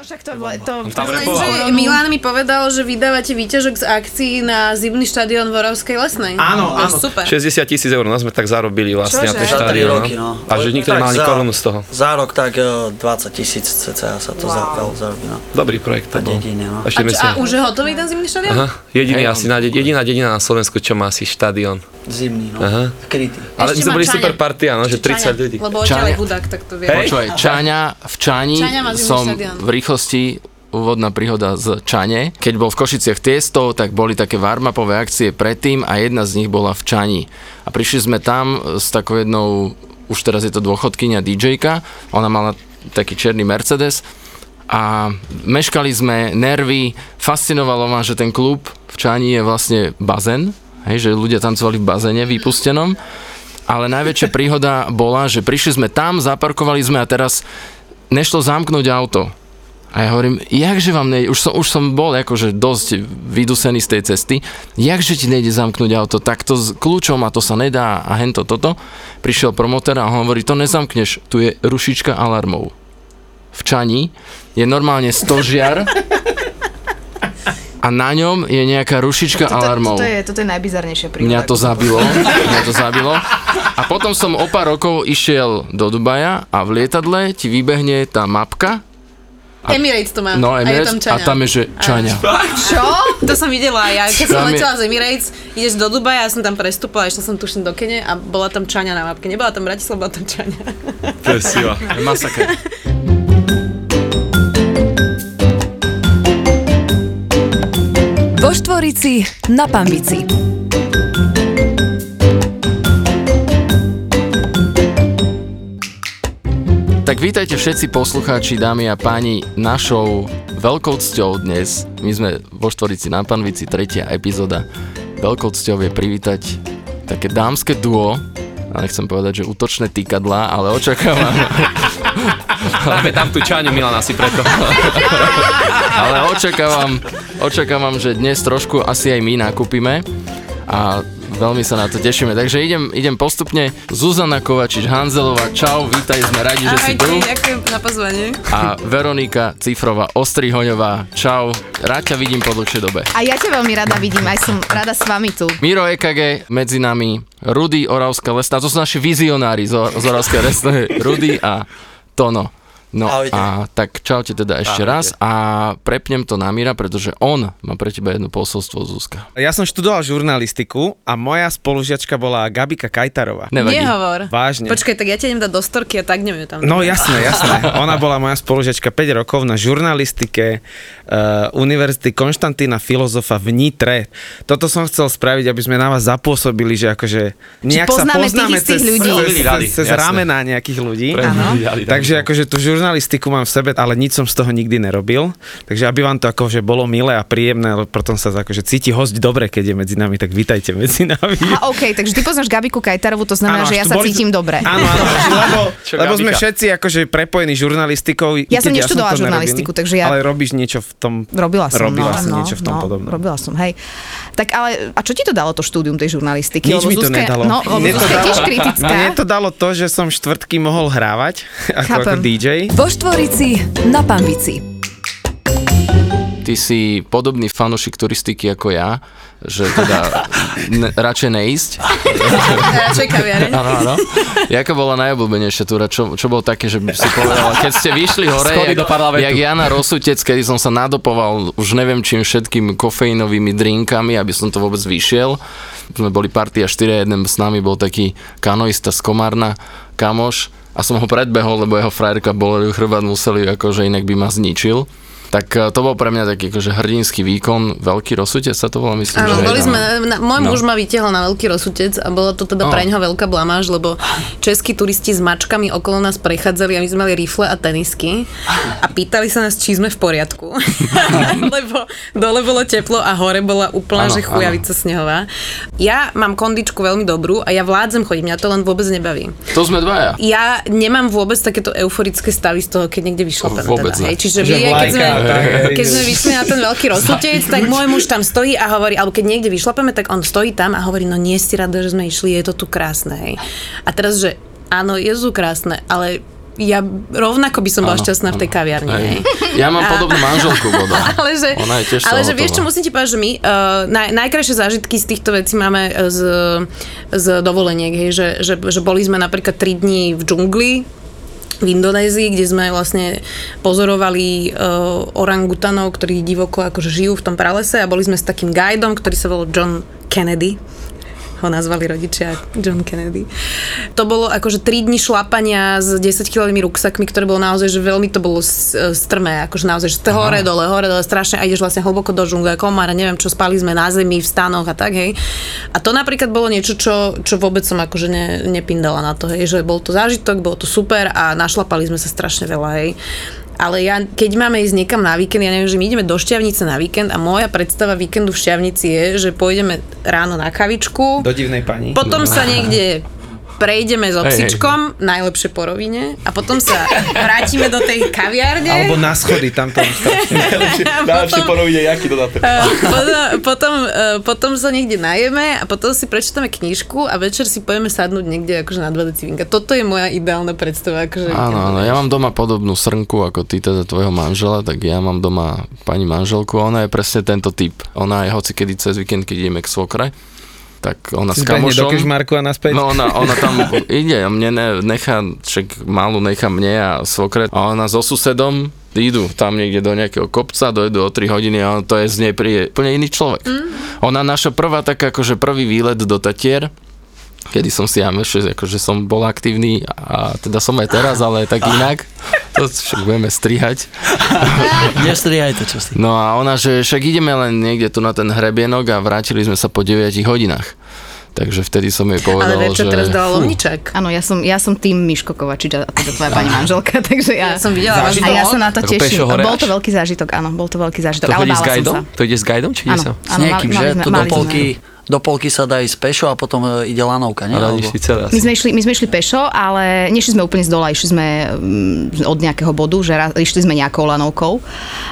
No však to, to, Tam že Milan mi povedal, že vydávate výťažok z akcií na zimný štadión v Oravskej lesnej. Áno, áno. super. 60 tisíc eur, no sme tak zarobili vlastne na Čože? ten Za Za 3 štadión. roky, no. A že nikto nemal ani za- korunu z toho. Za rok tak e, 20 tisíc cca sa to wow. zarobí, no. Dobrý projekt to Na bol. dedine, no. Ešte A, čo, a už je hotový ten zimný štadión? Aha, jediný asi, na, jediná dedina na Slovensku, čo má asi štadión. Zimný, no. Aha. Krytý. Ale my Ešte sme má boli Čaňa. super partia, no, že Ešte 30 Čaňa, ľudí. Lebo odtiaľ je hudák, tak to vie. Hej. Počúvaj, Čaňa, v zimný som v rýchlosti úvodná príhoda z Čane. Keď bol v Košiciach Tiesto, tak boli také warmapové akcie predtým a jedna z nich bola v Čani. A prišli sme tam s takou jednou, už teraz je to dôchodkynia DJ-ka, ona mala taký černý Mercedes a meškali sme nervy, fascinovalo ma, že ten klub v Čani je vlastne bazén, hej, že ľudia tancovali v bazéne vypustenom. Ale najväčšia príhoda bola, že prišli sme tam, zaparkovali sme a teraz nešlo zamknúť auto. A ja hovorím, jakže vám nejde, už som, už som bol akože dosť vydusený z tej cesty, jakže ti nejde zamknúť auto, tak to s kľúčom a to sa nedá a hento toto. Prišiel promotér a hovorí, to nezamkneš, tu je rušička alarmov. V Čani je normálne stožiar a na ňom je nejaká rušička toto, alarmov. toto, je, toto je najbizarnejšia príhoda. Mňa to zabilo, mňa to zabilo. A potom som o pár rokov išiel do Dubaja a v lietadle ti vybehne tá mapka. A- Emirates to má. No, a je Emirates, tam a Čaňa. tam je, že Čaňa. Čo? To som videla ja. Keď som letela z Emirates, ideš do Dubaja, ja som tam prestúpala, išla som tuším do Kene a bola tam Čaňa na mapke. Nebola tam Bratislava, bola tam Čaňa. To je sila. Masaker. Štvorici na Pambici. Tak vítajte všetci poslucháči, dámy a páni, našou veľkou cťou dnes, my sme vo Štvorici na Panvici, tretia epizóda, veľkou cťou je privítať také dámske duo, a nechcem povedať, že útočné týkadlá, ale očakávam, Dáme tam tú čaňu Milan asi preto. ale očakávam, očakávam, že dnes trošku asi aj my nakúpime a veľmi sa na to tešíme. Takže idem, idem postupne. Zuzana Kovačič Hanzelová, čau, vítaj, sme radi, že si tu. ďakujem za pozvanie. A Veronika Cifrová Ostrihoňová, čau, rád ťa vidím po dlhšej dobe. A ja ťa veľmi rada vidím, aj som rada s vami tu. Miro EKG medzi nami, Rudy Oravská lesná, to sú naši vizionári z, Or- z Oravskej lesnej, Rudy a Tono. No Ahojte. a tak čaute teda ešte raz a prepnem to na Mira, pretože on má pre teba jedno posolstvo Zuzka. Ja som študoval žurnalistiku a moja spolužiačka bola Gabika Kajtarová. Nevadí. Nehovor. Vážne. Počkaj, tak ja ťa idem dať do storky a tak neviem tam. No jasné, jasné. Ona bola moja spolužiačka 5 rokov na žurnalistike uh, Univerzity Konštantína Filozofa v Nitre. Toto som chcel spraviť, aby sme na vás zapôsobili, že akože nejak sa poznáme tých poznáme istých cez, ľudí. cez, cez, cez ramená nejakých ľudí. Áno. Takže akože tú žurnalistiku mám v sebe, ale nič som z toho nikdy nerobil. Takže aby vám to akože bolo milé a príjemné, ale potom sa akože cíti host dobre, keď je medzi nami, tak vítajte medzi nami. A OK, takže ty poznáš Gabiku Kajtarovú, to znamená, Áno, že ja sa boli- cítim dobre. Áno, áno, lebo, Čo, lebo sme všetci akože prepojení žurnalistikou. Ja som neštudovala nerobil, žurnalistiku, takže ja- Ale robíš niečo v tom... Robila som, Robila no, si no, niečo v tom no, podobnom. Robila som, hej. Tak ale, a čo ti to dalo to štúdium tej žurnalistiky? Nič mi to Zuzka- nedalo. No, Mne to dalo- tiež kritická. Mne to dalo to, že som štvrtky mohol hrávať ako, ako. DJ. Vo Štvorici na Pambici. Ty si podobný fanušik turistiky ako ja, že teda ne, radšej neísť. Radšej kaviareň. Áno, áno. Jaká bola najobľúbenejšia túra? Čo, čo bolo také, že by si povedala, keď ste vyšli hore, Schody jak, jak Jana Rosutec, kedy som sa nadopoval už neviem čím všetkým kofeínovými drinkami, aby som to vôbec vyšiel. Sme boli partia 4, jeden s nami bol taký kanoista z Komárna, kamoš, a som ho predbehol, lebo jeho frajerka bola chrbát, museli akože inak by ma zničil. Tak eh, to bol pre mňa taký akože hrdinský výkon, veľký rozsutec sa to volá, myslím, Áno, že boli sme, na, môj No. muž ma vytiahol na veľký rozsutec a bolo to teda No. pre ňoho veľká blamáž, lebo českí turisti s mačkami okolo nás prechádzali a my sme mali rifle a tenisky a pýtali sa nás, či sme v poriadku. lebo dole bolo teplo a hore bola úplná, Áno, že chujavica snehová. Ja mám kondičku veľmi dobrú a ja vládzem chodiť, mňa to len vôbec nebaví. To sme dvaja. Ja nemám vôbec takéto euforické stavy z toho, keď niekde vyšlapem. Vôbec teda, ne. hej. Čiže Že aj keď vlajka, sme, tak, hej. keď sme vyšli na ten veľký rozsutec, tak môj muž tam stojí a hovorí, alebo keď niekde vyšlapeme, tak on stojí tam a hovorí, no nie si rada, že sme išli, je to tu krásne. Hej. A teraz, že áno, je tu krásne, ale ja rovnako by som bola šťastná v tej kaviarni. Hej. hej. Ja mám A- podobnú manželku, voda. ale že, Ona je tiež ale že vieš čo, musím ti povedať, že my uh, naj, najkrajšie zážitky z týchto vecí máme eh, z, z dovoleniek, hej, že, že, že boli sme napríklad 3 dní v džungli, v Indonézii, kde sme vlastne pozorovali uh, orangutanov, ktorí divoko akože žijú v tom pralese a boli sme s takým guidom, ktorý sa volal John Kennedy ho nazvali rodičia John Kennedy. To bolo akože 3 dni šlapania s 10 kilovými ruksakmi, ktoré bolo naozaj, že veľmi to bolo s- strmé, akože naozaj, že hore, dole, hore, dole, strašne a ideš vlastne hlboko do džungle, komára, neviem čo, spali sme na zemi, v stanoch a tak, hej. A to napríklad bolo niečo, čo, čo vôbec som akože ne, nepindala na to, hej, že bol to zážitok, bolo to super a našlapali sme sa strašne veľa, hej. Ale ja, keď máme ísť niekam na víkend, ja neviem, že my ideme do Šťavnice na víkend a moja predstava víkendu v Šťavnici je, že pôjdeme ráno na kavičku, Do divnej pani. potom sa niekde prejdeme s hej. obsičkom, najlepšie po rovine, a potom sa vrátime do tej kaviarne. Alebo na schody, tam to strašne. Najlepšie poroviť, jaký dodatok. potom, potom, eh, potom sa niekde najeme a potom si prečítame knižku a večer si pojeme sadnúť niekde akože na dva vínka. Toto je moja ideálna predstava. Akože Áno, áno, ja mám doma podobnú srnku ako ty, teda tvojho manžela, tak ja mám doma pani manželku a ona je presne tento typ. Ona je hoci kedy cez víkend, keď ideme k svokre, tak ona s Zbehne do kamošom... Kežmarku a naspäť. No ona, ona tam ide a mne ne, nechá, však malú nechá mne a svokre a ona so susedom idú tam niekde do nejakého kopca, dojdú o 3 hodiny a on, to je z nej príde úplne iný človek. Mm. Ona naša prvá taká, akože prvý výlet do Tatier, kedy som si ja ešte, akože som bol aktívny a teda som aj teraz, ale tak inak. To však budeme strihať. Nestrihajte, čo si. No a ona, že však ideme len niekde tu na ten hrebienok a vrátili sme sa po 9 hodinách. Takže vtedy som jej povedal, Ale vieš, čo že... teraz dala fú, Lovničák. Áno, ja som, ja som tým Miško Kovačič a teda tvoja pani manželka, takže ja... Ja som videla váš a ja sa na to Ako teším. Bol to veľký zážitok, áno, bol to veľký zážitok, To ale chodí s guidom? To ide s guidom, či ide Áno, sa? S áno, niekým, mali, že? mali mali sme. polky, do polky sa dá ísť pešo a potom e, ide lanovka, nie? Ale si celé My asi. sme, išli, my sme išli pešo, ale nešli sme úplne z dola, išli sme mm, od nejakého bodu, že raz, išli sme nejakou lanovkou,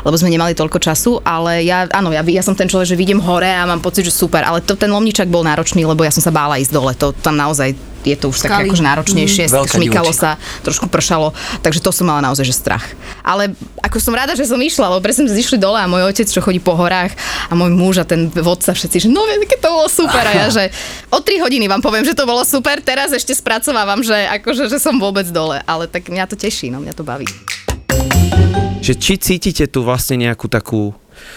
lebo sme nemali toľko času, ale ja, áno, ja, ja som ten človek, že vidím hore a mám pocit, že super, ale to, ten lomničak bol náročný, lebo ja som sa bála ísť dole, to tam naozaj je to už také akože náročnejšie, divočina. sa, trošku pršalo, takže to som mala naozaj, že strach. Ale ako som rada, že som išla, lebo presne sme zišli dole a môj otec, čo chodí po horách a môj muž a ten vodca všetci, že no, keď to bolo super a ja, že o 3 hodiny vám poviem, že to bolo super, teraz ešte spracovávam, že akože, že som vôbec dole, ale tak mňa to teší, no mňa to baví. Že či cítite tu vlastne nejakú takú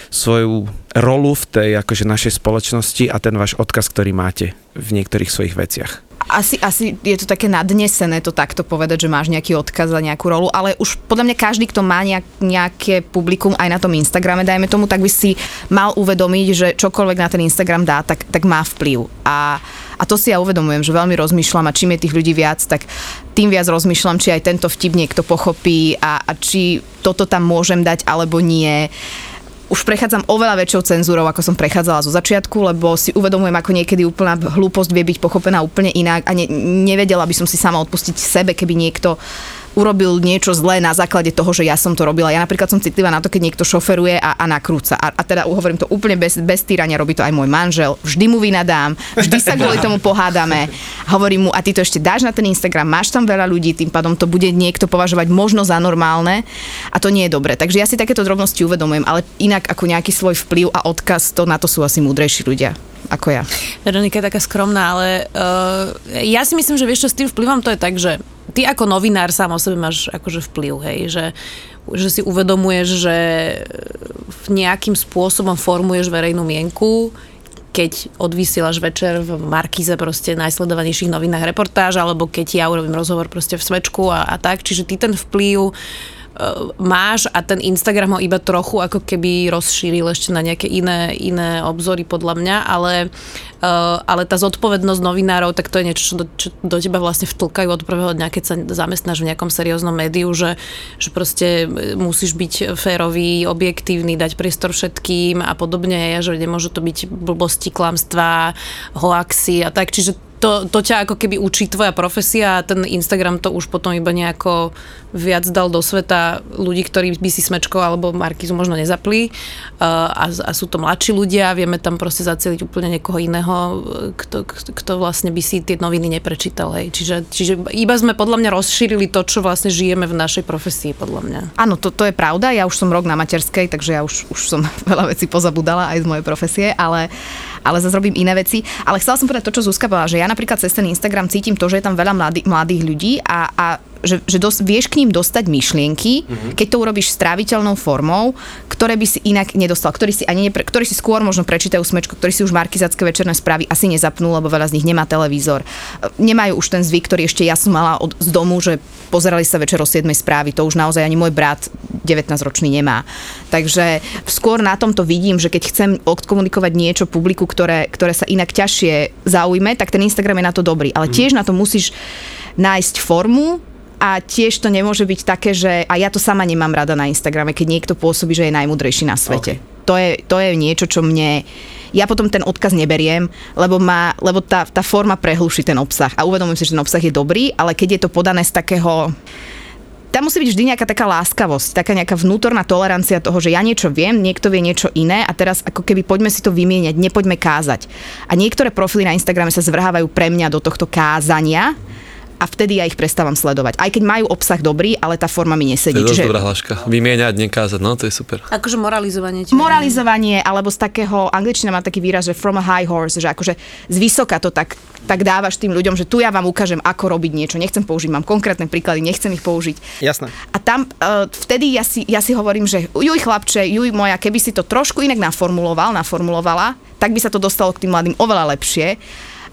svoju rolu v tej akože našej spoločnosti a ten váš odkaz, ktorý máte v niektorých svojich veciach. Asi, asi je to také nadnesené to takto povedať, že máš nejaký odkaz a nejakú rolu, ale už podľa mňa každý, kto má nejak, nejaké publikum aj na tom Instagrame, dajme tomu, tak by si mal uvedomiť, že čokoľvek na ten Instagram dá, tak, tak má vplyv. A, a to si ja uvedomujem, že veľmi rozmýšľam a čím je tých ľudí viac, tak tým viac rozmýšľam, či aj tento vtip niekto pochopí a, a či toto tam môžem dať alebo nie už prechádzam oveľa väčšou cenzúrou, ako som prechádzala zo začiatku, lebo si uvedomujem, ako niekedy úplná hlúposť vie byť pochopená úplne inak a ne, nevedela by som si sama odpustiť sebe, keby niekto urobil niečo zlé na základe toho, že ja som to robila. Ja napríklad som citlivá na to, keď niekto šoferuje a, a nakrúca. A, a teda hovorím to úplne bez, bez týrania, robí to aj môj manžel. Vždy mu vynadám, vždy sa kvôli tomu pohádame. Hovorím mu, a ty to ešte dáš na ten Instagram, máš tam veľa ľudí, tým pádom to bude niekto považovať možno za normálne a to nie je dobre. Takže ja si takéto drobnosti uvedomujem, ale inak ako nejaký svoj vplyv a odkaz, to na to sú asi múdrejší ľudia ako ja. Veronika je taká skromná, ale uh, ja si myslím, že vieš čo, s tým vplyvom to je tak, že ty ako novinár sám o sebe máš akože vplyv, hej, že, že si uvedomuješ, že nejakým spôsobom formuješ verejnú mienku, keď odvysielaš večer v Markize proste najsledovanejších novinách reportáž, alebo keď ja urobím rozhovor proste v Smečku a, a tak, čiže ty ten vplyv uh, máš a ten Instagram ho iba trochu ako keby rozšíril ešte na nejaké iné, iné obzory podľa mňa, ale, uh, ale tá zodpovednosť novinárov, tak to je niečo, čo do, čo do teba vlastne vtlkajú od prvého dňa, keď sa zamestnáš v nejakom serióznom médiu, že, že proste musíš byť férový, objektívny, dať priestor všetkým a podobne, že nemôžu to byť blbosti, klamstvá, hoaxy a tak, čiže to, to ťa ako keby učí tvoja profesia a ten Instagram to už potom iba nejako viac dal do sveta ľudí, ktorí by si Smečko alebo Markizu možno nezapli uh, a, a sú to mladší ľudia, vieme tam proste zaceliť úplne niekoho iného, kto, kto vlastne by si tie noviny neprečítal. Hej. Čiže, čiže iba sme podľa mňa rozšírili to, čo vlastne žijeme v našej profesii, podľa mňa. Áno, to, to je pravda. Ja už som rok na materskej, takže ja už, už som veľa vecí pozabudala aj z mojej profesie, ale, ale zase robím iné veci. Ale chcela som povedať to, čo Zuzka povedala, že ja napríklad cez ten Instagram cítim to, že je tam veľa mladý, mladých ľudí a, a že, že dos, vieš k ním dostať myšlienky, mm-hmm. keď to urobíš stráviteľnou formou, ktoré by si inak nedostal, ktorí si, ani nepre, ktorí si skôr možno prečítajú smečko, ktorí si už markizácké večerné správy asi nezapnú, lebo veľa z nich nemá televízor. Nemajú už ten zvyk, ktorý ešte ja som mala od, z domu, že pozerali sa večer o 7 správy, to už naozaj ani môj brat 19-ročný nemá. Takže skôr na tomto vidím, že keď chcem odkomunikovať niečo publiku, ktoré, ktoré sa inak ťažšie zaujme, tak ten Instagram je na to dobrý. Ale Mhm. tiež na to musíš nájsť formu, a tiež to nemôže byť také, že a ja to sama nemám rada na Instagrame, keď niekto pôsobí, že je najmudrejší na svete. Okay. To, je, to je niečo, čo mne... Ja potom ten odkaz neberiem, lebo, má, lebo tá, tá forma prehluší ten obsah. A uvedomujem si, že ten obsah je dobrý, ale keď je to podané z takého tam musí byť vždy nejaká taká láskavosť, taká nejaká vnútorná tolerancia toho, že ja niečo viem, niekto vie niečo iné a teraz ako keby poďme si to vymieňať, nepoďme kázať. A niektoré profily na Instagrame sa zvrhávajú pre mňa do tohto kázania a vtedy ja ich prestávam sledovať. Aj keď majú obsah dobrý, ale tá forma mi To nesedí. je dosť Čiže dobrá hláška. Vymieňať, nekázať, no to je super. Akože moralizovanie. Či moralizovanie, alebo z takého, angličtina má taký výraz, že from a high horse, že akože z vysoka to tak, tak dávaš tým ľuďom, že tu ja vám ukážem, ako robiť niečo. Nechcem použiť, mám konkrétne príklady, nechcem ich použiť. Jasné. A tam uh, vtedy ja si, ja si hovorím, že juj chlapče, juj moja, keby si to trošku inak naformuloval, naformulovala, tak by sa to dostalo k tým mladým oveľa lepšie.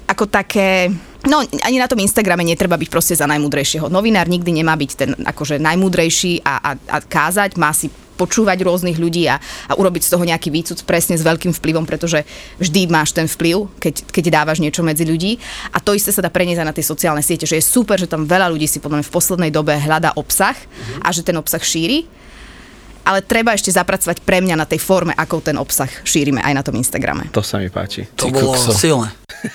Ako také, no ani na tom Instagrame netreba byť proste za najmudrejšieho. Novinár nikdy nemá byť ten akože najmudrejší a, a, a kázať, má si počúvať rôznych ľudí a, a urobiť z toho nejaký výcud presne s veľkým vplyvom, pretože vždy máš ten vplyv, keď, keď dávaš niečo medzi ľudí. A to isté sa dá preniesť na tie sociálne siete, že je super, že tam veľa ľudí si podľa mňa v poslednej dobe hľadá obsah a že ten obsah šíri. Ale treba ešte zapracovať pre mňa na tej forme, ako ten obsah šírime aj na tom Instagrame. To sa mi páči. To Ty bolo kokso. silné.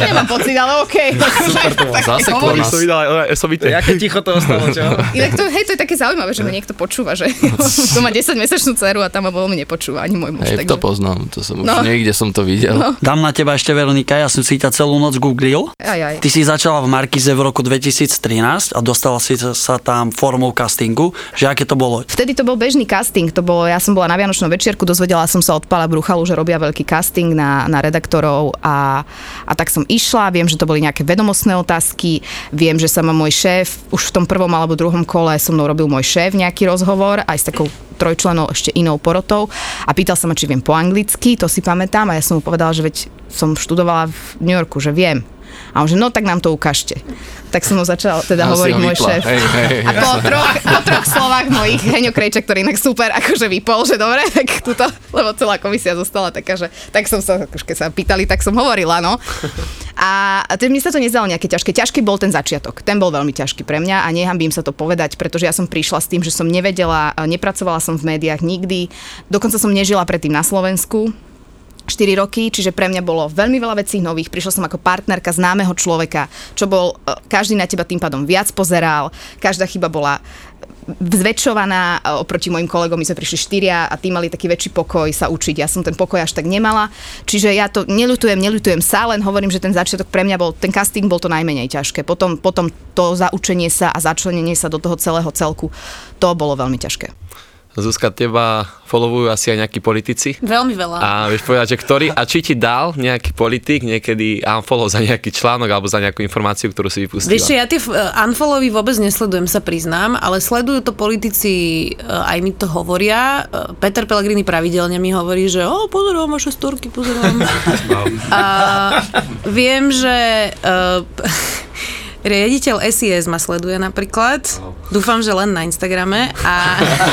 Nemám pocit, ale okej. Super to bolo, zaseklo nás. som vydal aj osobité. Jaké ticho to ostalo, čo? Inak to, hej, to je také zaujímavé, že ma niekto počúva, že to má 10-mesačnú dceru a tam ma veľmi nepočúva ani môj muž. Hej, takže... to poznám, to som už No. niekde som to videl. No. Dám na teba ešte, Veronika, ja som si ťa celú noc googlil. Aj, aj. Ty si začala v Markize v roku 2013 a dostala si sa tam formou castingu, že aké to bolo? Vtedy to bol bežný casting, to bolo, ja som bola na Vianočnom večierku, dozvedela som sa od Pála Bruchalu, že robia veľký casting na, na redaktorov a, a tak som išla, viem, že to boli nejaké vedomostné otázky, viem, že sa ma môj šéf, už v tom prvom alebo druhom kole so mnou robil môj šéf nejaký rozhovor, aj s takou trojčlenou ešte inou porotou. A pýtal sa ma, či viem po anglicky, to si pamätám. A ja som mu povedala, že veď som študovala v New Yorku, že viem. A on že, no tak nám to ukážte. Tak som mu začal teda si hovoriť ho môj šéf. Hej, hej, a po troch, po troch slovách mojich Heňo Krejča, ktorý inak super akože vypol, že dobre, tak tuto, lebo celá komisia zostala taká, že tak som sa, už keď sa pýtali, tak som hovorila, no. A, a mi sa to nezdalo nejaké ťažké. Ťažký bol ten začiatok. Ten bol veľmi ťažký pre mňa a nehambím sa to povedať, pretože ja som prišla s tým, že som nevedela, nepracovala som v médiách nikdy, dokonca som nežila predtým na Slovensku, 4 roky, čiže pre mňa bolo veľmi veľa vecí nových. Prišla som ako partnerka známeho človeka, čo bol, e, každý na teba tým pádom viac pozeral, každá chyba bola zväčšovaná e, oproti mojim kolegom, my sme prišli štyria a tí mali taký väčší pokoj sa učiť. Ja som ten pokoj až tak nemala. Čiže ja to neľutujem, neľutujem sa, len hovorím, že ten začiatok pre mňa bol, ten casting bol to najmenej ťažké. Potom, potom to zaučenie sa a začlenenie sa do toho celého celku, to bolo veľmi ťažké. Zuzka, teba followujú asi aj nejakí politici. Veľmi veľa. A vieš povedať, že ktorý, a či ti dal nejaký politik niekedy unfollow za nejaký článok alebo za nejakú informáciu, ktorú si vypustila? Vieš, ja tie f- unfollowy vôbec nesledujem, sa priznám, ale sledujú to politici, e, aj mi to hovoria. E, Peter Pellegrini pravidelne mi hovorí, že o, pozerám vaše storky, pozerám. A viem, že uh, riaditeľ SIS ma sleduje napríklad. Dúfam, že len na Instagrame. A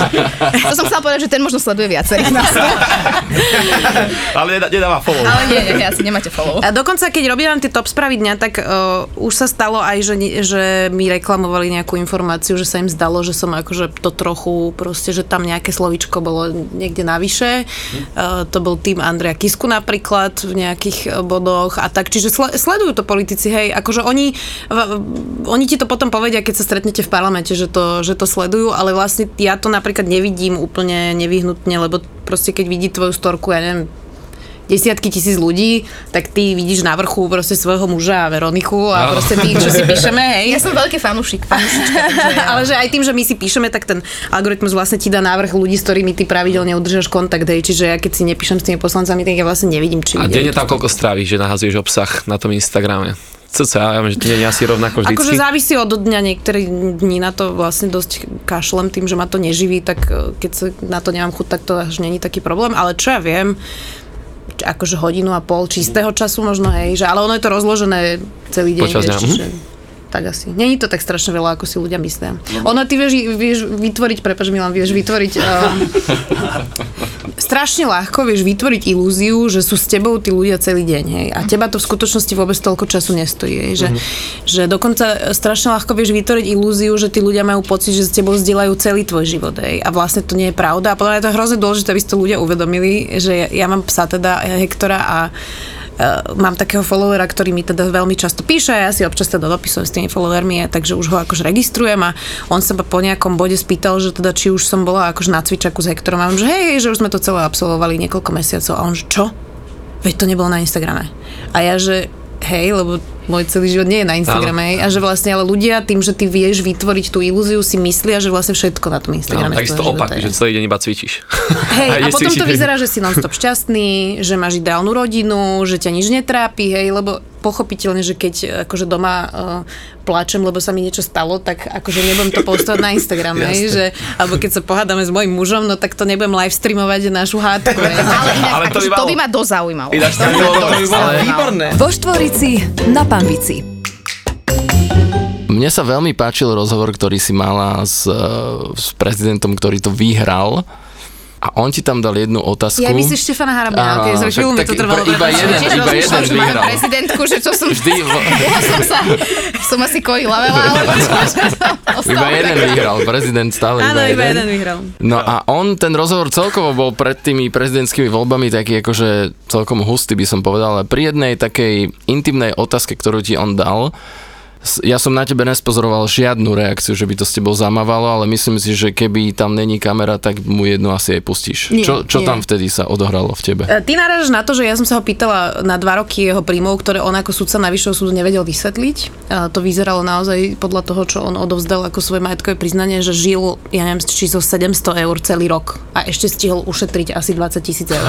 To som chcela povedať, že ten možno sleduje viacerých nás. Ale nedá- nedáva follow. Ale nie, nie, asi nemáte follow. A dokonca, keď robím tie top správy dňa, tak uh, už sa stalo aj, že, že mi reklamovali nejakú informáciu, že sa im zdalo, že som akože to trochu, proste, že tam nejaké slovičko bolo niekde navyše. Uh, to bol tým Andrea Kisku napríklad v nejakých eh, bodoch a tak. Čiže sle- sledujú to politici, hej, akože oni, v, oni ti to potom povedia, keď sa stretnete v parlamente, že to, že to sledujú, ale vlastne ja to napríklad nevidím úplne nevyhnutne, lebo proste keď vidí tvoju storku, ja neviem, desiatky tisíc ľudí, tak ty vidíš na vrchu proste svojho muža a Veroniku a proste tí, čo si píšeme, hej. Ja som veľký fanúšik, fanúšička, takže ja. Ale že aj tým, že my si píšeme, tak ten algoritmus vlastne ti dá návrh ľudí, s ktorými ty pravidelne udržíš kontakt, hej. Čiže ja keď si nepíšem s tými poslancami, tak ja vlastne nevidím, či A denne tam koľko strávíš, že nahazuješ obsah na tom Instagrame? Cca, že nie je asi rovnako Akože vždycky. závisí od dňa, niektoré dní na to vlastne dosť kašlem tým, že ma to neživí, tak eh, keď sa na to nemám chuť, tak to až není taký problém, ale čo ja viem, akože hodinu a pol čistého času možno, hej, že, ale ono je to rozložené celý deň, Počas dňa, čiže, tak asi. Není to tak strašne veľa, ako si ľudia myslia. Ono ty vieš, vieš vytvoriť, prepáč Milan, vieš vytvoriť um, strašne ľahko vieš vytvoriť ilúziu, že sú s tebou tí ľudia celý deň, hej. A teba to v skutočnosti vôbec toľko času nestojí, hej. Že, že dokonca strašne ľahko vieš vytvoriť ilúziu, že tí ľudia majú pocit, že s tebou zdieľajú celý tvoj život, hej. A vlastne to nie je pravda. A podľa mňa je to hrozne dôležité, aby si to ľudia uvedomili, že ja, ja mám psa teda Hektora a mám takého followera, ktorý mi teda veľmi často píše, ja si občas teda dopisujem s tými followermi, takže už ho akože registrujem a on sa po nejakom bode spýtal, že teda či už som bola akože na cvičaku s Hektorom a on, že hej, že už sme to celé absolvovali niekoľko mesiacov a on, že čo? Veď to nebolo na Instagrame. A ja, že hej, lebo môj celý život nie je na Instagrame hej, a že vlastne ale ľudia tým, že ty vieš vytvoriť tú ilúziu, si myslia, že vlastne všetko na tom Instagrame. takisto tvojho opak, že celý deň iba cvičíš. Hej, a ideš potom to vyzerá, že si non-stop šťastný, že máš ideálnu rodinu, že ťa nič netrápi, hej, lebo pochopiteľne, že keď e, akože doma uh, plačem, lebo sa mi niečo stalo, tak akože nebudem to postovať na Instagram, hej, že, alebo keď sa pohádame s mojim mužom, no tak to nebudem live streamovať našu hádku, hej. Ale, inak, Ale to akože by to malo- by ma dosť zaujímalo. Ináč to by bolo dobré. Ale výborné. Vo Štvorici na Pambici. Mne sa veľmi páčil rozhovor, ktorý si mala s, eh, s prezidentom, ktorý to vyhral. A on ti tam dal jednu otázku. Ja myslíš Štefana Harabina, Áno, ok, však chvíľu mi tak to trvalo. iba- iba jeden, Tiež iba jeden vyhral. prezidentku, že čo som... Vždy, vo- Ja som sa... Som asi kojila veľa, alebo čo, že som iba jeden vyhral, prezident stále Áno, iba iba jeden. jeden vyhral. No a on, ten rozhovor celkovo bol pred tými prezidentskými voľbami taký akože celkom hustý by som povedal, ale pri jednej takej intimnej otázke, ktorú ti on dal, ja som na tebe nespozoroval žiadnu reakciu, že by to s tebou zamávalo, ale myslím si, že keby tam není kamera, tak mu jednu asi aj pustíš. Nie, čo čo nie. tam vtedy sa odohralo v tebe? E, Ty narážaš na to, že ja som sa ho pýtala na dva roky jeho príjmov, ktoré on ako sudca najvyššieho súdu nevedel vysvetliť. A to vyzeralo naozaj podľa toho, čo on odovzdal ako svoje majetkové priznanie, že žil, ja neviem, či zo 700 eur celý rok a ešte stihol ušetriť asi 20 tisíc eur.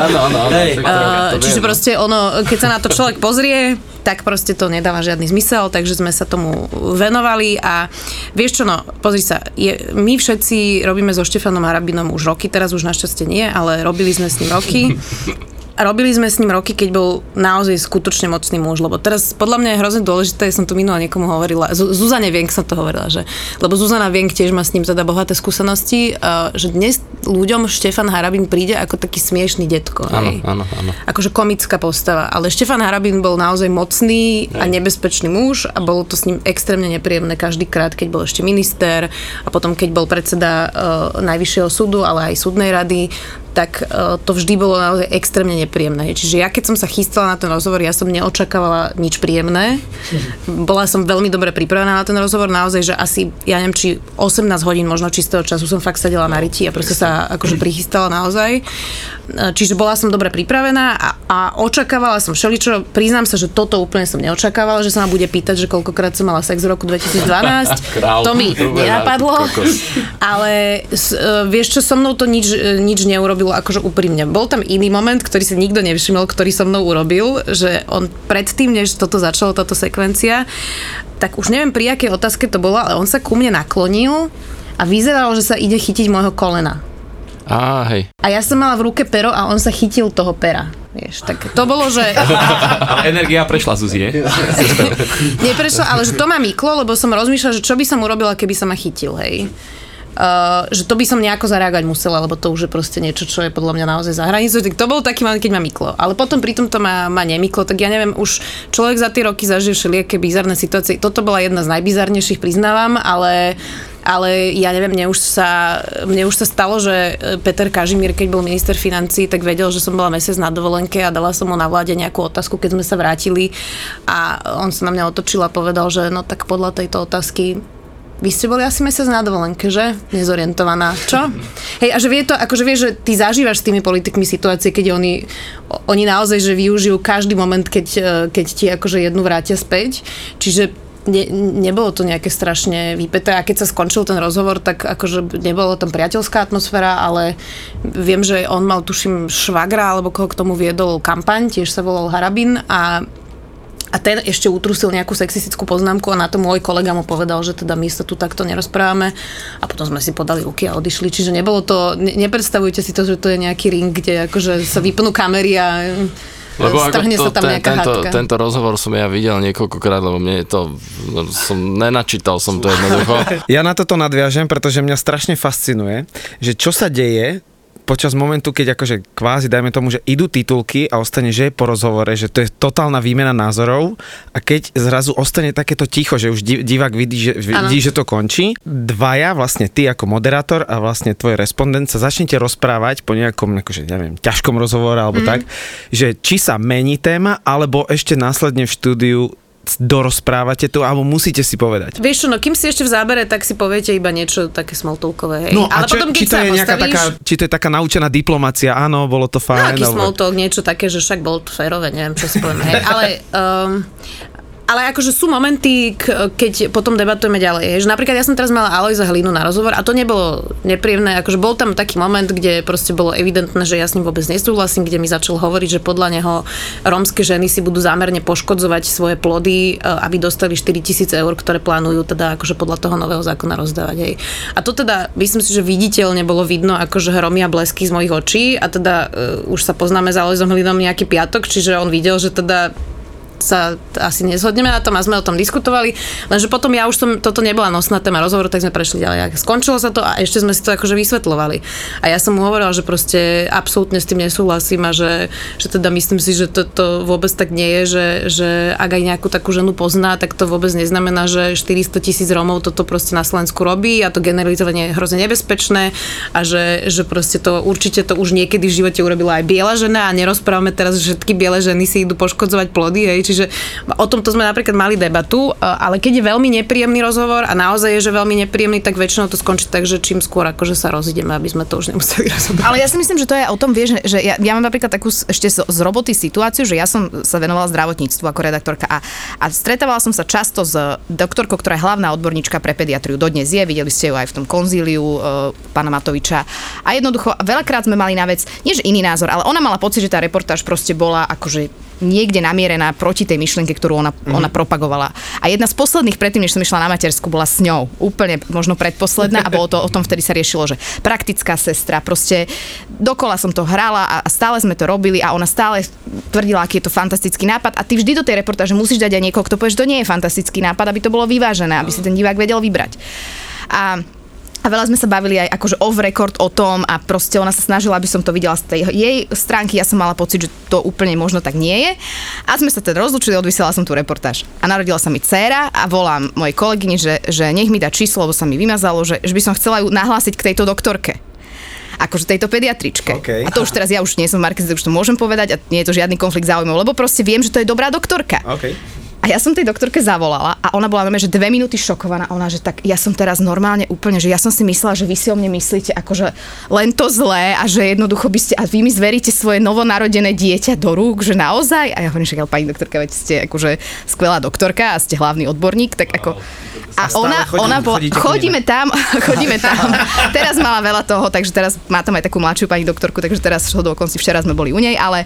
Áno, áno, áno. Uh, čiže proste ono, keď sa na to človek pozrie, tak proste to nedáva žiadny zmysel, takže sme sa tomu venovali a vieš čo, no, pozri sa, je, my všetci robíme so Štefanom Harabinom už roky, teraz už našťastie nie, ale robili sme s ním roky. Robili sme s ním roky, keď bol naozaj skutočne mocný muž, lebo teraz podľa mňa je hrozne dôležité, som to minula niekomu hovorila, Zu- Zuzane Vienk som to hovorila, že, lebo Zuzana Vienk tiež má s ním teda bohaté skúsenosti, uh, že dnes ľuďom Štefan Harabin príde ako taký smiešný detko. Áno, áno, áno. akože komická postava, ale Štefan Harabin bol naozaj mocný a nebezpečný muž a bolo to s ním extrémne nepríjemné každý krát, keď bol ešte minister a potom keď bol predseda uh, Najvyššieho súdu, ale aj súdnej rady, tak uh, to vždy bolo naozaj extrémne nepríjemné. Čiže ja keď som sa chystala na ten rozhovor, ja som neočakávala nič príjemné. Bola som veľmi dobre pripravená na ten rozhovor, naozaj, že asi, ja neviem, či 18 hodín možno čistého času som fakt sedela na riti a proste sa akože prichystala naozaj. Čiže bola som dobre pripravená a, a očakávala som všeličo. Priznám sa, že toto úplne som neočakávala, že sa ma bude pýtať, že koľkokrát som mala sex v roku 2012. Král. to mi nenapadlo. Ale e, vieš čo, so mnou to nič, e, nič neurobilo, akože úprimne. Bol tam iný moment, ktorý si nikto nevšimol, ktorý so mnou urobil, že on predtým, než toto začalo, táto sekvencia, tak už neviem pri akej otázke to bolo, ale on sa ku mne naklonil a vyzeralo, že sa ide chytiť môjho kolena. Á, hej. A ja som mala v ruke pero a on sa chytil toho pera. vieš, tak to bolo, že Energia prešla Zuzie. neprešlo, ale že to ma myklo, lebo som rozmýšľala, že čo by som urobila, keby sa ma chytil, hej. Uh, že to by som nejako zareagovať musela, lebo to už je proste niečo, čo je podľa mňa naozaj za hranicou. Tak to bol taký moment, keď ma myklo. Ale potom pri tom to ma, ma nemyklo, tak ja neviem, už človek za tie roky zažil všelijaké bizarné situácie. Toto bola jedna z najbizarnejších, priznávam, ale ale ja neviem, mne už, sa, mne už sa stalo, že Peter Kažimír, keď bol minister financí, tak vedel, že som bola mesiac na dovolenke a dala som mu na vláde nejakú otázku, keď sme sa vrátili a on sa na mňa otočil a povedal, že no tak podľa tejto otázky vy ste boli asi mesiac na dovolenke, že? Nezorientovaná. Čo? Hej, a že vie to, akože vieš, že ty zažívaš s tými politikmi situácie, keď oni, oni naozaj, že využijú každý moment, keď, eh, keď ti akože jednu vrátia späť. Čiže ne, nebolo to nejaké strašne vypeté a keď sa skončil ten rozhovor, tak akože nebolo tam priateľská atmosféra, ale viem, že on mal tuším švagra alebo koho k tomu viedol kampaň, tiež sa volal Harabin a a ten ešte utrusil nejakú sexistickú poznámku a na to môj kolega mu povedal, že teda my sa tu takto nerozprávame a potom sme si podali ruky a odišli. Čiže nebolo to, ne, nepredstavujte si to, že to je nejaký ring, kde akože sa vypnú kamery a Lebo ako to, sa tam ten, tento, hádka. tento rozhovor som ja videl niekoľkokrát, lebo mne je to, no, som nenačítal som to jednoducho. Ja na toto nadviažem, pretože mňa strašne fascinuje, že čo sa deje počas momentu, keď akože kvázi, dajme tomu, že idú titulky a ostane, že je po rozhovore, že to je totálna výmena názorov a keď zrazu ostane takéto ticho, že už di- divák vidí, že, vidí, že to končí, dvaja, vlastne ty ako moderátor a vlastne tvoj respondent sa začnete rozprávať po nejakom, akože, neviem, ťažkom rozhovore alebo mm. tak, že či sa mení téma, alebo ešte následne v štúdiu dorozprávate to, alebo musíte si povedať. Vieš čo, no kým si ešte v zábere, tak si poviete iba niečo také smoltovkové, hej. No a Ale čo, potom, či, to je nejaká postavíš, taká, či to je taká naučená diplomácia, áno, bolo to No, fajn. aký alebo- small talk, niečo také, že však bol to férové, neviem, čo si poviem, hej. Ale, um, ale akože sú momenty, keď potom debatujeme ďalej. Že napríklad ja som teraz mala Alojza Hlinu na rozhovor a to nebolo nepríjemné. Akože bol tam taký moment, kde proste bolo evidentné, že ja s ním vôbec nesúhlasím, kde mi začal hovoriť, že podľa neho rómske ženy si budú zámerne poškodzovať svoje plody, e, aby dostali 4000 eur, ktoré plánujú teda akože podľa toho nového zákona rozdávať. Hej. A to teda, myslím si, že viditeľne bolo vidno, akože hromia blesky z mojich očí a teda uh, už sa poznáme s Alojzom Hlinom nejaký piatok, čiže on videl, že teda sa asi nezhodneme na tom a sme o tom diskutovali, lenže potom ja už som, toto nebola nosná téma rozhovoru, tak sme prešli ďalej. Skončilo sa to a ešte sme si to akože vysvetľovali. A ja som mu hovorila, že proste absolútne s tým nesúhlasím a že, že teda myslím si, že to, to vôbec tak nie je, že, že ak aj nejakú takú ženu pozná, tak to vôbec neznamená, že 400 tisíc Rómov toto proste na Slovensku robí a to generalizovanie je hrozne nebezpečné a že, že proste to určite to už niekedy v živote urobila aj biela žena a nerozprávame teraz, že všetky biele ženy si idú poškodzovať plody, hej, čiže o tomto sme napríklad mali debatu, e, ale keď je veľmi nepríjemný rozhovor a naozaj je, že veľmi nepríjemný, tak väčšinou to skončí tak, že čím skôr akože sa rozídeme, aby sme to už nemuseli rozoberať. Ale ja si myslím, že to je o tom, vieš, že ja, ja mám napríklad takú ešte z, roboty situáciu, že ja som sa venovala zdravotníctvu ako redaktorka a, a stretávala som sa často s doktorkou, ktorá je hlavná odborníčka pre pediatriu. Dodnes je, videli ste ju aj v tom konzíliu uh, pána Matoviča. A jednoducho, veľakrát sme mali na vec, nie že iný názor, ale ona mala pocit, že tá reportáž proste bola akože niekde namierená proti tej myšlienke, ktorú ona, mm. ona propagovala. A jedna z posledných, predtým, než som išla na matersku, bola s ňou. Úplne možno predposledná a bolo to, o tom vtedy sa riešilo, že praktická sestra, proste dokola som to hrala a stále sme to robili a ona stále tvrdila, aký je to fantastický nápad a ty vždy do tej reportáže musíš dať aj niekoho, kto povie, že to nie je fantastický nápad, aby to bolo vyvážené, aby si ten divák vedel vybrať. A a veľa sme sa bavili aj akože off record o tom a proste ona sa snažila, aby som to videla z tej jej stránky. Ja som mala pocit, že to úplne možno tak nie je. A sme sa teda rozlúčili, odvysiela som tú reportáž. A narodila sa mi dcéra a volám mojej kolegyni, že, že nech mi dá číslo, lebo sa mi vymazalo, že, že by som chcela ju nahlásiť k tejto doktorke akože tejto pediatričke. OK. A to už teraz ja už nie som v marketingu, už to môžem povedať a nie je to žiadny konflikt záujmov, lebo proste viem, že to je dobrá doktorka. OK. A ja som tej doktorke zavolala a ona bola normálne, že dve minúty šokovaná. Ona, že tak ja som teraz normálne úplne, že ja som si myslela, že vy si o mne myslíte akože len to zlé a že jednoducho by ste, a vy mi zveríte svoje novonarodené dieťa do rúk, že naozaj. A ja hovorím, že pani doktorka, veď ste akože skvelá doktorka a ste hlavný odborník, tak ako... A, A ona, chodí- ona bola, chodíme tam, chodíme tam. Teraz mala veľa toho, takže teraz má tam aj takú mladšiu pani doktorku, takže teraz do konci včera sme boli u nej, ale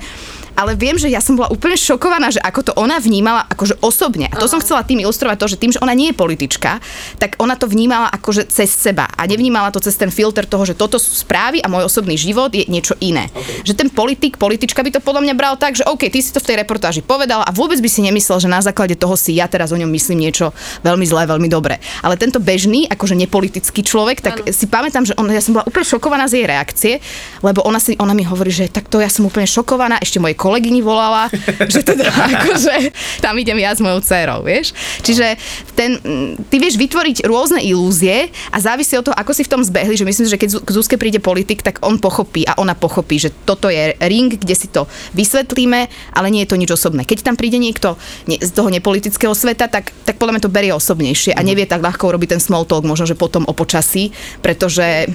ale viem, že ja som bola úplne šokovaná, že ako to ona vnímala akože osobne. A to som chcela tým ilustrovať to, že tým, že ona nie je politička, tak ona to vnímala akože cez seba a nevnímala to cez ten filter toho, že toto sú správy a môj osobný život je niečo iné. Okay. Že ten politik, politička by to podľa mňa bral tak, že OK, ty si to v tej reportáži povedal a vôbec by si nemyslel, že na základe toho si ja teraz o ňom myslím niečo veľmi zlé, veľmi dobré. Ale tento bežný, akože nepolitický človek, tak ano. si pamätám, že on, ja som bola úplne šokovaná z jej reakcie, lebo ona, si, ona mi hovorí, že takto ja som úplne šokovaná, ešte mojej kolegyni volala, že teda akože tam idem ja s mojou dcerou, vieš. Čiže ten, ty vieš vytvoriť rôzne ilúzie a závisí od toho, ako si v tom zbehli, že myslím, že keď k Zuzke príde politik, tak on pochopí a ona pochopí, že toto je ring, kde si to vysvetlíme, ale nie je to nič osobné. Keď tam príde niekto z toho nepolitického sveta, tak, tak podľa mňa to berie osobnejšie a nevie tak ľahko urobiť ten small talk, možno, že potom o počasí, pretože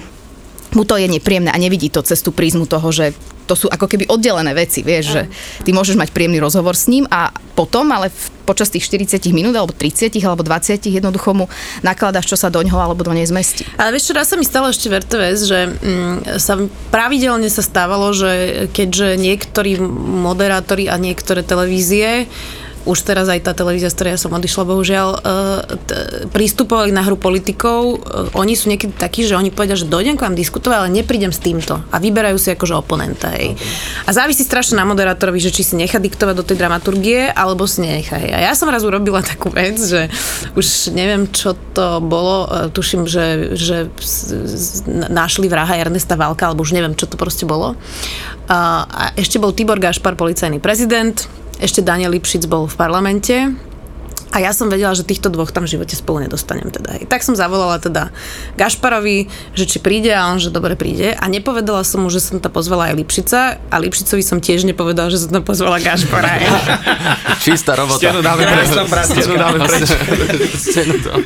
mu to je nepríjemné a nevidí to cez tú prízmu toho, že to sú ako keby oddelené veci, vieš, že ty môžeš mať príjemný rozhovor s ním a potom, ale v, počas tých 40 minút alebo 30 alebo 20 jednoducho mu nakladaš, čo sa do ňoho alebo do nej zmestí. Ale vieš raz sa mi stalo ešte v RTVS, že mm, sa pravidelne sa stávalo, že keďže niektorí moderátori a niektoré televízie už teraz aj tá televízia, z ktorej ja som odišla, bohužiaľ, t- prístupovali na hru politikov. Uh, oni sú niekedy takí, že oni povedia, že dojdem k vám diskutovať, ale neprídem s týmto. A vyberajú si akože oponenta. Hej. A závisí strašne na moderátorovi, že či si nechá diktovať do tej dramaturgie, alebo si nenechá. Hej. A ja som raz urobila takú vec, že už neviem, čo to bolo. Uh, tuším, že, že našli vraha Ernesta Valka, alebo už neviem, čo to proste bolo. A ešte bol Tibor Gašpar, policajný prezident ešte Daniel Lipšic bol v parlamente a ja som vedela, že týchto dvoch tam v živote spolu nedostanem teda. Tak som zavolala teda Gašparovi, že či príde a on, že dobre príde. A nepovedala som mu, že som tam pozvala aj Lipšica a Lipšicovi som tiež nepovedala, že som tam pozvala Gašpara. Čistá robota. Stenu dáme preč. Stenu dáme preč.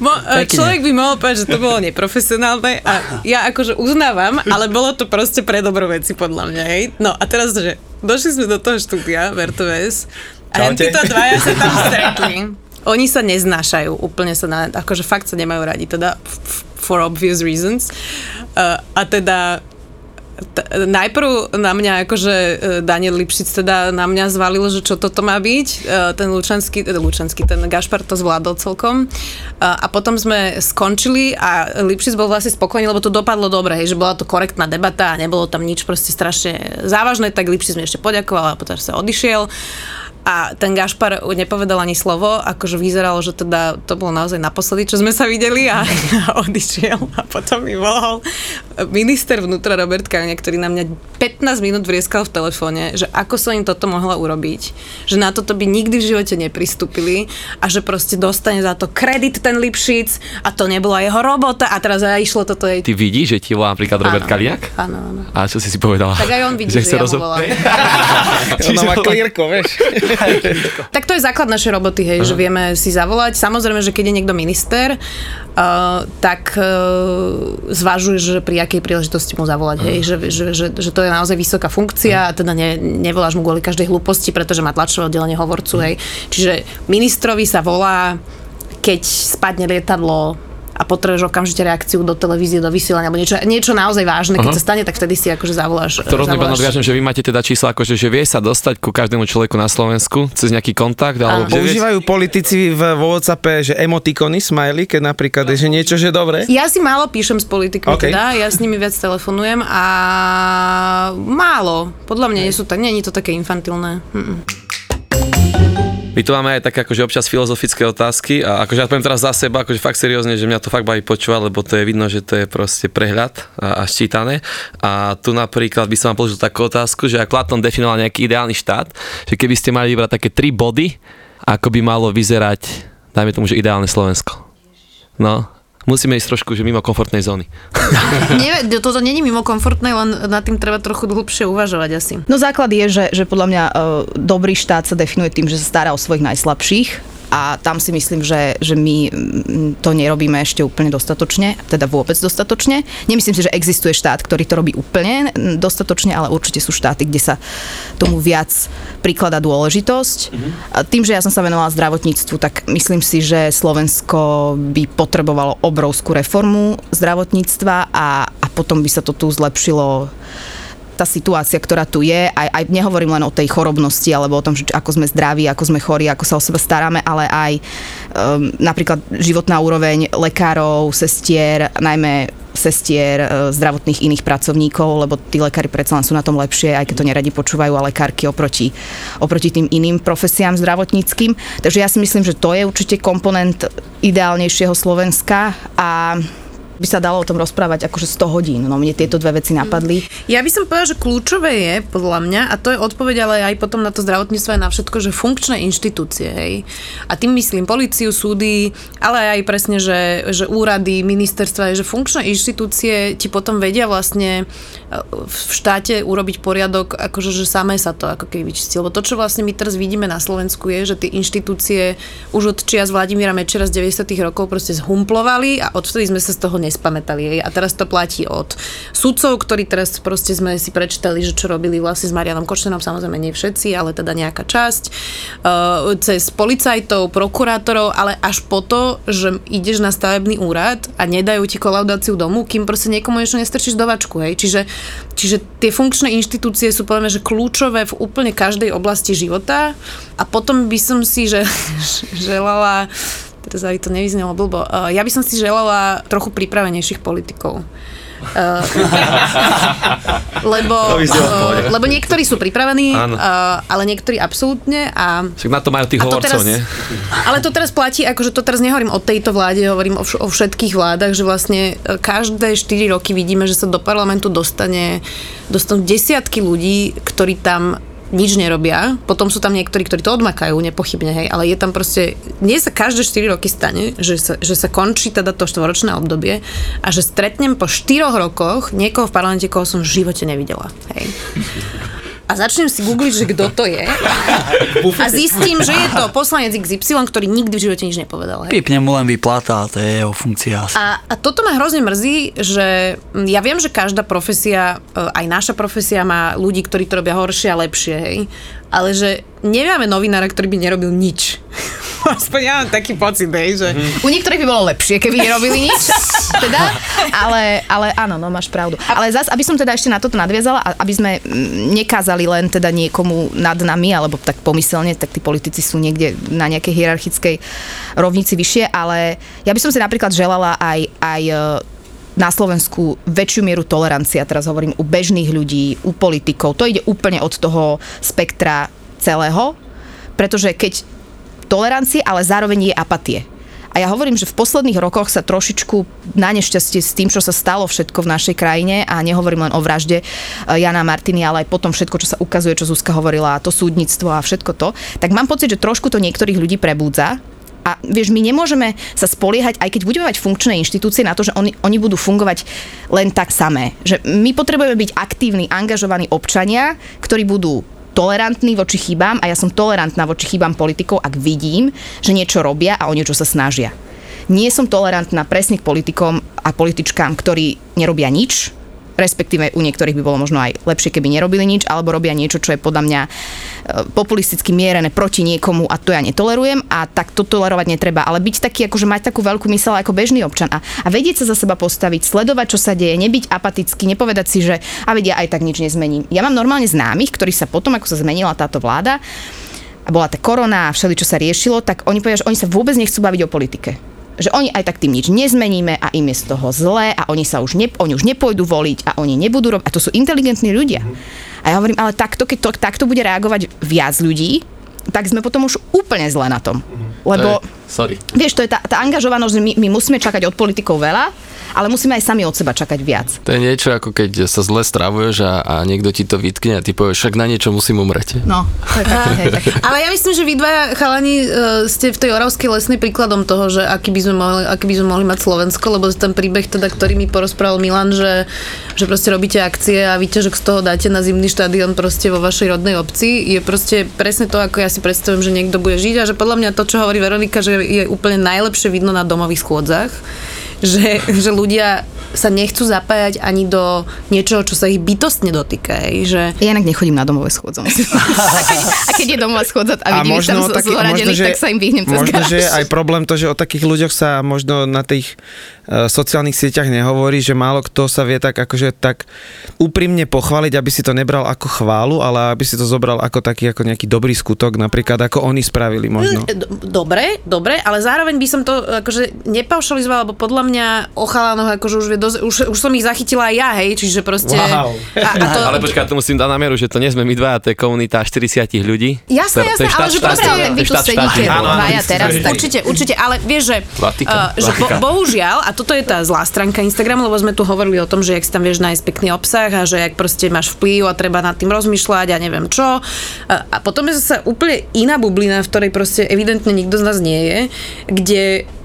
Mo, človek by mohol povedať, že to bolo neprofesionálne a ja akože uznávam, ale bolo to proste pre dobro veci podľa mňa. Hej. No a teraz, že došli sme do toho štúdia v RTVS a títo dvaja sa tam stretli oni sa neznášajú, úplne sa na, akože fakt sa nemajú radi, teda for obvious reasons. Uh, a teda t- najprv na mňa akože e, Daniel Lipšic teda na mňa zvalil, že čo toto má byť. Uh, ten Lučanský, teda Lučanský, ten Gašpar to zvládol celkom. Uh, a potom sme skončili a Lipšic bol vlastne spokojný, lebo to dopadlo dobre, hej, že bola to korektná debata a nebolo tam nič proste strašne závažné, tak Lipšic mi ešte poďakoval a potom sa odišiel. A ten Gašpar nepovedal ani slovo, akože vyzeralo, že teda to bolo naozaj naposledy, čo sme sa videli a, a odišiel. A potom mi volal minister vnútra Robert Kaliňa, ktorý na mňa 15 minút vrieskal v telefóne, že ako som im toto mohla urobiť, že na toto by nikdy v živote nepristúpili a že proste dostane za to kredit ten Lipšic a to nebola jeho robota a teraz aj išlo toto jej. Ty vidíš, že ti volá napríklad Robert Kaliak? Áno, áno. A čo si si povedala? Tak aj on vidí, že, že ja mu volám. Ona má klírko, vieš. tak to je základ našej roboty, hej, uh-huh. že vieme si zavolať. Samozrejme, že keď je niekto minister, uh, tak uh, zvažuje, že pri akej príležitosti mu zavolať, uh-huh. hej, že, že, že, že to je naozaj vysoká funkcia uh-huh. a teda ne, nevoláš mu kvôli každej hlúposti, pretože má tlačové oddelenie hovorcu, hej. Čiže ministrovi sa volá, keď spadne lietadlo a potrebuješ okamžite reakciu do televízie, do vysielania, alebo niečo, niečo naozaj vážne, keď uh-huh. sa stane, tak vtedy si akože zavoláš. To rozumiem, pán odviažem, že vy máte teda čísla, akože, že vie sa dostať ku každému človeku na Slovensku cez nejaký kontakt? Alebo Používajú vie... politici v, v WhatsAppe, že emotikony, smiley, keď napríklad je, že niečo, že dobre? Ja si málo píšem s politikmi okay. teda, ja s nimi viac telefonujem a málo. Podľa mňa nie sú tak, nie je to také infantilné. Mm-mm. My tu máme aj také akože občas filozofické otázky a akože ja poviem teraz za seba, akože fakt seriózne, že mňa to fakt baví počúvať, lebo to je vidno, že to je proste prehľad a, a ščítané. A tu napríklad by som vám položil takú otázku, že ak Platón definoval nejaký ideálny štát, že keby ste mali vybrať také tri body, ako by malo vyzerať, dajme tomu, že ideálne Slovensko. No, musíme ísť trošku že mimo komfortnej zóny. Nie, toto není mimo komfortnej, len nad tým treba trochu dlhšie uvažovať asi. No základ je, že, že podľa mňa uh, dobrý štát sa definuje tým, že sa stará o svojich najslabších a tam si myslím, že, že my mm, to nerobíme ešte úplne dostatočne, teda vôbec dostatočne. Nemyslím si, že existuje štát, ktorý to robí úplne dostatočne, ale určite sú štáty, kde sa tomu viac prikladá dôležitosť. Mm-hmm. Tým, že ja som sa venovala zdravotníctvu, tak myslím si, že Slovensko by potrebovalo obrovskú reformu zdravotníctva a, a potom by sa to tu zlepšilo tá situácia, ktorá tu je, aj, aj nehovorím len o tej chorobnosti, alebo o tom, že ako sme zdraví, ako sme chorí, ako sa o seba staráme, ale aj um, napríklad životná úroveň lekárov, sestier, najmä sestier, e, zdravotných iných pracovníkov, lebo tí lekári predsa len sú na tom lepšie, aj keď to neradi počúvajú, ale lekárky oproti, oproti tým iným profesiám zdravotníckým. Takže ja si myslím, že to je určite komponent ideálnejšieho Slovenska a by sa dalo o tom rozprávať akože 100 hodín. No mne tieto dve veci napadli. Ja by som povedala, že kľúčové je, podľa mňa, a to je odpoveď ale aj potom na to zdravotníctvo aj na všetko, že funkčné inštitúcie, hej. A tým myslím policiu, súdy, ale aj presne, že, že úrady, ministerstva, že funkčné inštitúcie ti potom vedia vlastne v štáte urobiť poriadok, akože že samé sa to ako keby vyčistí. Lebo to, čo vlastne my teraz vidíme na Slovensku je, že tie inštitúcie už od čias Vladimíra Mečera z 90. rokov proste zhumplovali a odvtedy sme sa z toho nespamätali. A teraz to platí od sudcov, ktorí teraz proste sme si prečítali, že čo robili vlastne s Marianom Kočnerom, samozrejme nie všetci, ale teda nejaká časť, uh, cez policajtov, prokurátorov, ale až po to, že ideš na stavebný úrad a nedajú ti kolaudáciu domu, kým proste niekomu ešte nestrčíš do vačku. Hej. Čiže, čiže tie funkčné inštitúcie sú povedzme, že kľúčové v úplne každej oblasti života a potom by som si že, želala teraz aby to nevyznelo blbo. Uh, ja by som si želala trochu pripravenejších politikov. Uh, lebo, uh, lebo niektorí sú pripravení, uh, ale niektorí absolútne. A, Však na to majú tých hovorcov, nie? Ale to teraz platí, akože to teraz nehovorím o tejto vláde, hovorím o, vš- o všetkých vládach, že vlastne každé 4 roky vidíme, že sa do parlamentu dostane, dostanú desiatky ľudí, ktorí tam nič nerobia. Potom sú tam niektorí, ktorí to odmakajú, nepochybne, hej, ale je tam proste, nie sa každé 4 roky stane, že sa, že sa končí teda to štvoročné obdobie a že stretnem po 4 rokoch niekoho v parlamente, koho som v živote nevidela. Hej. A začnem si googliť, že kto to je. A zistím, že je to poslanec XY, ktorý nikdy v živote nič nepovedal. Hej. Pípne mu len vyplata, to je jeho funkcia. A, a toto ma hrozne mrzí, že mm, ja viem, že každá profesia, e, aj naša profesia má ľudí, ktorí to robia horšie a lepšie, hej. Ale že nemáme novinára, ktorý by nerobil nič. Aspoň ja mám taký pocit, hej, že... U niektorých by bolo lepšie, keby nerobili nič, teda, ale, ale áno, no máš pravdu. Ale zas, aby som teda ešte na toto nadviazala, aby sme mm, nekázali len teda niekomu nad nami, alebo tak pomyselne, tak tí politici sú niekde na nejakej hierarchickej rovnici vyššie, ale ja by som si napríklad želala aj, aj e, na Slovensku väčšiu mieru tolerancie, a teraz hovorím u bežných ľudí, u politikov. To ide úplne od toho spektra celého, pretože keď tolerancie, ale zároveň je apatie. A ja hovorím, že v posledných rokoch sa trošičku na nešťastie s tým, čo sa stalo všetko v našej krajine, a nehovorím len o vražde e, Jana Martiny, ale aj potom všetko, čo sa ukazuje, čo Zuzka hovorila, to súdnictvo a všetko to, tak mám pocit, že trošku to niektorých ľudí prebúdza, a vieš, my nemôžeme sa spoliehať, aj keď budeme mať funkčné inštitúcie, na to, že oni, oni budú fungovať len tak samé. Že my potrebujeme byť aktívni, angažovaní občania, ktorí budú tolerantní voči chybám a ja som tolerantná voči chybám politikov, ak vidím, že niečo robia a o niečo sa snažia. Nie som tolerantná presne k politikom a političkám, ktorí nerobia nič, respektíve u niektorých by bolo možno aj lepšie, keby nerobili nič, alebo robia niečo, čo je podľa mňa e, populisticky mierené proti niekomu a to ja netolerujem a tak to tolerovať netreba. Ale byť taký, akože mať takú veľkú mysel ako bežný občan a, a vedieť sa za seba postaviť, sledovať, čo sa deje, nebyť apatický, nepovedať si, že a vedia aj tak nič nezmením. Ja mám normálne známych, ktorí sa potom, ako sa zmenila táto vláda, a bola tá korona a všeli, čo sa riešilo, tak oni povedia, že oni sa vôbec nechcú baviť o politike že oni aj tak tým nič nezmeníme a im je z toho zlé a oni sa už, ne, oni už nepôjdu voliť a oni nebudú robiť. A to sú inteligentní ľudia. A ja hovorím, ale takto, keď to, takto bude reagovať viac ľudí, tak sme potom už úplne zle na tom. Lebo, To je- Sorry. vieš, to je tá, tá angažovanosť, že my, my musíme čakať od politikov veľa, ale musíme aj sami od seba čakať viac. To je niečo ako keď sa zle stravuješ a, a niekto ti to vytkne a ty povieš, však na niečo musím umrieť. No, tak, hej, tak. Ale ja myslím, že vy dvaja chalani uh, ste v tej Oravskej lesnej príkladom toho, že aký by sme mohli, aký by sme mohli mať Slovensko, lebo ten príbeh, teda, ktorý mi porozprával Milan, že, že proste robíte akcie a výťažok z toho dáte na zimný štadión proste vo vašej rodnej obci, je proste presne to, ako ja si predstavujem, že niekto bude žiť a že podľa mňa to, čo hovorí Veronika, že je úplne najlepšie vidno na domových schôdzach, že, že ľudia sa nechcú zapájať ani do niečoho, čo sa ich bytostne dotýka. Že, Ja inak nechodím na domové schôdze. a, keď, a keď je domová schôdza a vidím ich tam z- zoradených, tak sa im vyhnem cez možno, že je garáž. aj problém to, že o takých ľuďoch sa možno na tých sociálnych sieťach nehovorí, že málo kto sa vie tak akože tak úprimne pochváliť, aby si to nebral ako chválu, ale aby si to zobral ako taký ako nejaký dobrý skutok, napríklad ako oni spravili možno. D- Dobre, dobre, ale zároveň by som to akože nepaušalizovala, lebo podľa mňa o chalanoch akože už, vie dosť, už, už som ich zachytila aj ja, hej, čiže proste... Wow. A, a to, Ale počkaj, to musím dať na mieru, že to nie sme my dvaja, to je komunita 40 ľudí. Jasné, jasné, štát ale že proste to vy tu sedíte dvaja teraz, Určite, určite, ale vieš, že, Vatikán. uh, že bohužiaľ, a toto je tá zlá stránka Instagramu, lebo sme tu hovorili o tom, že jak si tam vieš nájsť pekný obsah a že jak proste máš vplyv a treba nad tým rozmýšľať a neviem čo. A, a potom je zase úplne iná bublina, v ktorej proste evidentne nikto z nás nie je, kde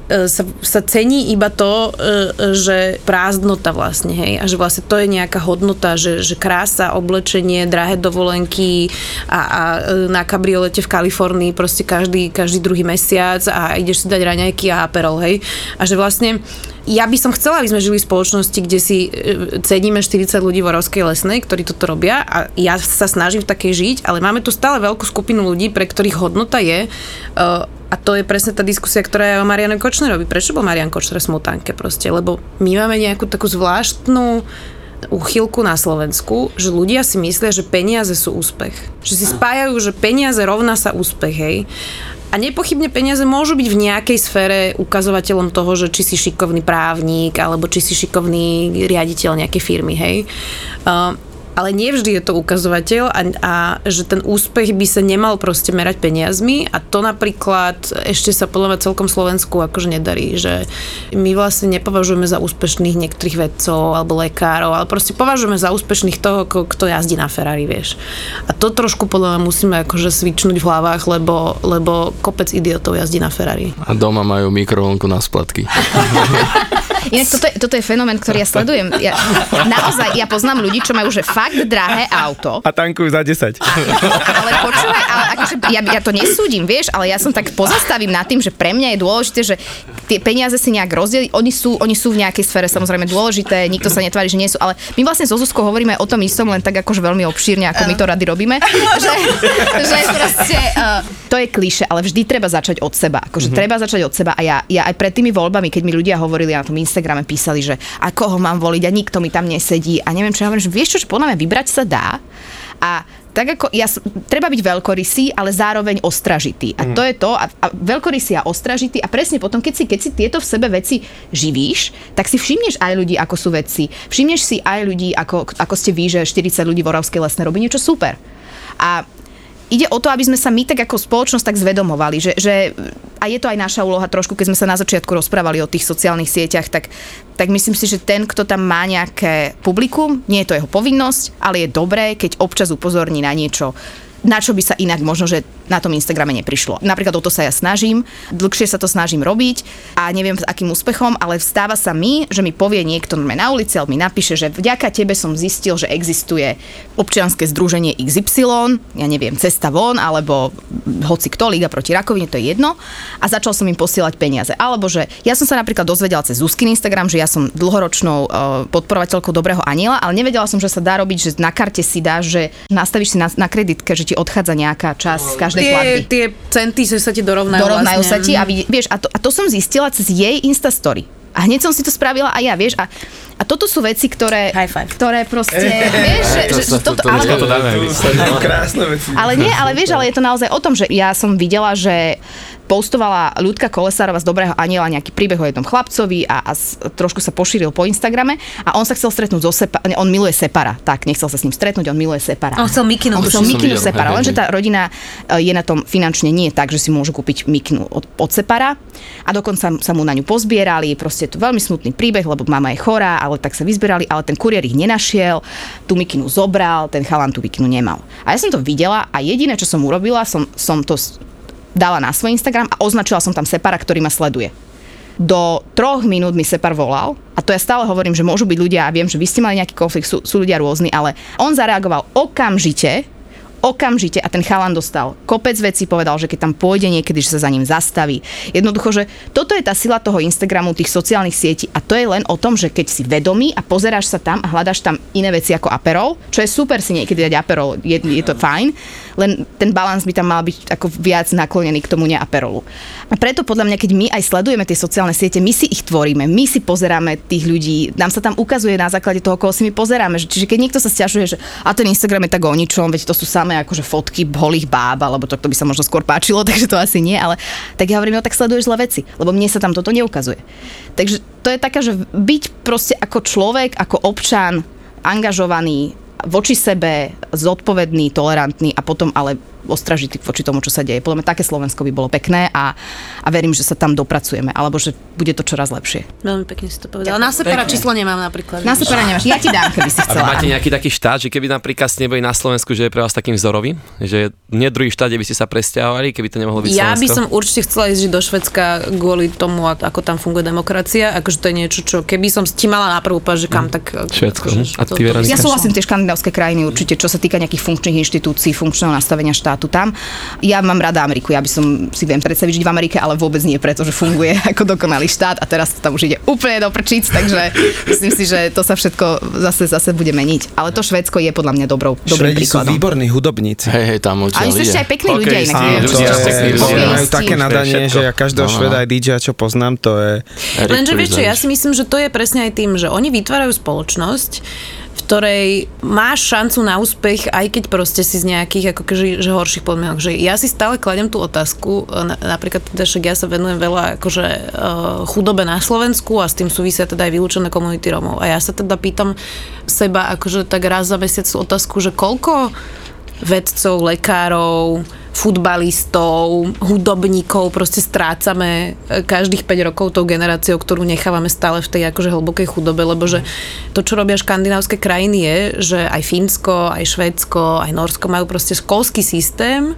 sa, sa cení iba to, e, že prázdnota vlastne, hej, a že vlastne to je nejaká hodnota, že, že krása, oblečenie, drahé dovolenky a, a e, na kabriolete v Kalifornii proste každý, každý druhý mesiac a ideš si dať raňajky a aperol, hej, a že vlastne ja by som chcela, aby sme žili v spoločnosti, kde si e, ceníme 40 ľudí v Orovskej lesnej, ktorí toto robia a ja sa snažím v takej žiť, ale máme tu stále veľkú skupinu ľudí, pre ktorých hodnota je uh, a to je presne tá diskusia, ktorá je o Mariane Kočnerovi. Prečo bol Marian Kočner v smutánke proste? Lebo my máme nejakú takú zvláštnu uchylku na Slovensku, že ľudia si myslia, že peniaze sú úspech. Že si spájajú, že peniaze rovná sa úspech, hej. A nepochybne peniaze môžu byť v nejakej sfére ukazovateľom toho, že či si šikovný právnik, alebo či si šikovný riaditeľ nejakej firmy, hej. Uh, ale nevždy je to ukazovateľ a, a že ten úspech by sa nemal proste merať peniazmi a to napríklad ešte sa podľa mňa celkom Slovensku akože nedarí, že my vlastne nepovažujeme za úspešných niektorých vedcov alebo lekárov, ale proste považujeme za úspešných toho, kto jazdí na Ferrari, vieš. A to trošku podľa mňa musíme akože svičnúť v hlavách, lebo, lebo kopec idiotov jazdí na Ferrari. A doma majú mikrovlnku na splatky. Inak toto je, toto je fenomén, ktorý ja sledujem. Ja, naozaj, ja poznám ľudí, čo majú že fakt drahé auto, A tankujú za 10. ale počúvaj, ale akože ja, ja to nesúdim, vieš, ale ja som tak pozastavím nad tým, že pre mňa je dôležité, že tie peniaze si nejak rozdeliť. Oni sú, oni sú v nejakej sfére samozrejme dôležité, nikto sa netvári, že nie sú, ale my vlastne so Zuzkou hovoríme o tom istom, len tak akože veľmi obšírne, ako my to rady robíme. že, že proste, uh, to je kliše, ale vždy treba začať od seba. Akože mm-hmm. treba začať od seba a ja, ja aj pred tými voľbami, keď mi ľudia hovorili na tom Instagrame, písali, že a koho mám voliť a nikto mi tam nesedí a neviem čo, ja hovorím, že vieš čo, že podľa mňa vybrať sa dá a tak ako ja, treba byť veľkorysý, ale zároveň ostražitý. A to je to, a, a veľkorysý a ostražitý a presne potom, keď si, keď si tieto v sebe veci živíš, tak si všimneš aj ľudí, ako sú vedci. Všimneš si aj ľudí, ako, ako ste vy, že 40 ľudí v Oravskej lesnej robí niečo super. A ide o to, aby sme sa my tak ako spoločnosť tak zvedomovali, že, že a je to aj naša úloha trošku, keď sme sa na začiatku rozprávali o tých sociálnych sieťach, tak, tak myslím si, že ten, kto tam má nejaké publikum, nie je to jeho povinnosť, ale je dobré, keď občas upozorní na niečo, na čo by sa inak možno, že na tom Instagrame neprišlo. Napríklad o to sa ja snažím, dlhšie sa to snažím robiť a neviem s akým úspechom, ale stáva sa mi, že mi povie niekto na ulici, alebo mi napíše, že vďaka tebe som zistil, že existuje občianske združenie XY, ja neviem, cesta von, alebo hoci kto, Liga proti rakovine, to je jedno. A začal som im posielať peniaze. Alebo že ja som sa napríklad dozvedela cez Zuzkin Instagram, že ja som dlhoročnou uh, podporovateľkou Dobrého aniela, ale nevedela som, že sa dá robiť, že na karte si dáš, že nastavíš si na, na kreditke, že ti odchádza nejaká časť z každej platby Tie, tie centy že sa ti dorovnajú, dorovnajú vlastne. sa ti a vieš, a to, a to som zistila cez jej Instastory. A hneď som si to spravila aj ja, vieš, a, a toto sú veci, ktoré, High five. ktoré proste, vieš, že, toto, ale, To dáme Krásne veci. ale nie, ale vieš, ale je to naozaj o tom, že ja som videla, že postovala Ľudka Kolesárova z Dobrého aniela nejaký príbeh o jednom chlapcovi a, a s- trošku sa pošíril po Instagrame a on sa chcel stretnúť so Sepa, ne, on miluje Separa, tak, nechcel sa s ním stretnúť, on miluje Separa. On chcel mikinu, On chcel mikinu Separa, lenže tá rodina e, je na tom finančne nie tak, že si môžu kúpiť mikinu od, od Separa a dokonca sa mu na ňu pozbierali, proste je to veľmi smutný príbeh, lebo mama je chorá, ale tak sa vyzbierali, ale ten kuriér ich nenašiel, tú mikinu zobral, ten chalan tú mikinu nemal. A ja som to videla a jediné, čo som urobila, som, som to dala na svoj Instagram a označila som tam Separa, ktorý ma sleduje. Do troch minút mi Separ volal a to ja stále hovorím, že môžu byť ľudia a viem, že vy ste mali nejaký konflikt, sú, sú ľudia rôzni, ale on zareagoval okamžite, okamžite a ten chalan dostal kopec vecí, povedal, že keď tam pôjde niekedy, že sa za ním zastaví. Jednoducho, že toto je tá sila toho Instagramu, tých sociálnych sietí a to je len o tom, že keď si vedomý a pozeráš sa tam a hľadaš tam iné veci ako Aperol, čo je super si niekedy dať Aperol, je, je to fajn, len ten balans by tam mal byť ako viac naklonený k tomu neaperolu. A preto podľa mňa, keď my aj sledujeme tie sociálne siete, my si ich tvoríme, my si pozeráme tých ľudí, nám sa tam ukazuje na základe toho, koho si my pozeráme. Čiže keď niekto sa stiažuje, že a ten Instagram je tak o ničom, veď to sú samé akože fotky holých báb, alebo to, to by sa možno skôr páčilo, takže to asi nie, ale tak ja hovorím, no tak sleduješ zle veci, lebo mne sa tam toto neukazuje. Takže to je taká, že byť proste ako človek, ako občan, angažovaný, voči sebe, zodpovedný, tolerantný a potom ale ostražitý voči tomu, čo sa deje. Podľa mňa také Slovensko by bolo pekné a, a verím, že sa tam dopracujeme, alebo že bude to čoraz lepšie. Veľmi pekne si to povedala. Na separa číslo nemám napríklad. Na separa nemáš, ja ti dám, keby si A chcela. máte áno. nejaký taký štát, že keby napríklad ste neboli na Slovensku, že je pre vás takým vzorovým? Že nie druhý štát, kde by ste sa presťahovali, keby to nemohlo byť Ja by Slovensko? som určite chcela ísť do Švedska kvôli tomu, a- ako tam funguje demokracia. Akože to je niečo, čo keby som ti mala na prvú že kam, tak... Švédsko, akože hm. A to- ty, to by som Ja súhlasím tie škandinávské krajiny určite, čo sa týka nejakých funkčných inštitúcií, funkčného nastavenia štátu tam. Ja mám rada Ameriku, ja by som si viem predstaviť žiť v Amerike, ale vôbec nie preto, že funguje ako dokonalý štát a teraz to tam už ide úplne do prčíc, takže myslím si, že to sa všetko zase, zase bude meniť. Ale to Švédsko je podľa mňa dobrou, dobrým Švedi sú príkladom. výborní hudobníci. Hej, hej, tam A odtiaľ oni sú ešte aj pekní ľudia inak. Majú také nadanie, že ja každého No, no. šveda aj DJ, čo poznám, to je... Lenže vieš čo, ja si myslím, že to je presne aj tým, že oni vytvárajú spoločnosť, ktorej máš šancu na úspech, aj keď proste si z nejakých ako keži, že horších podmienok. Že ja si stále kladem tú otázku, na, napríklad teda, však ja sa venujem veľa akože uh, chudobe na Slovensku a s tým súvisia teda aj vylúčené komunity Romov. A ja sa teda pýtam seba akože tak raz za mesiac otázku, že koľko vedcov, lekárov, futbalistov, hudobníkov, proste strácame e, každých 5 rokov tou generáciou, ktorú nechávame stále v tej akože hlbokej chudobe, lebo že to, čo robia škandinávske krajiny je, že aj Fínsko, aj Švédsko, aj Norsko majú proste školský systém,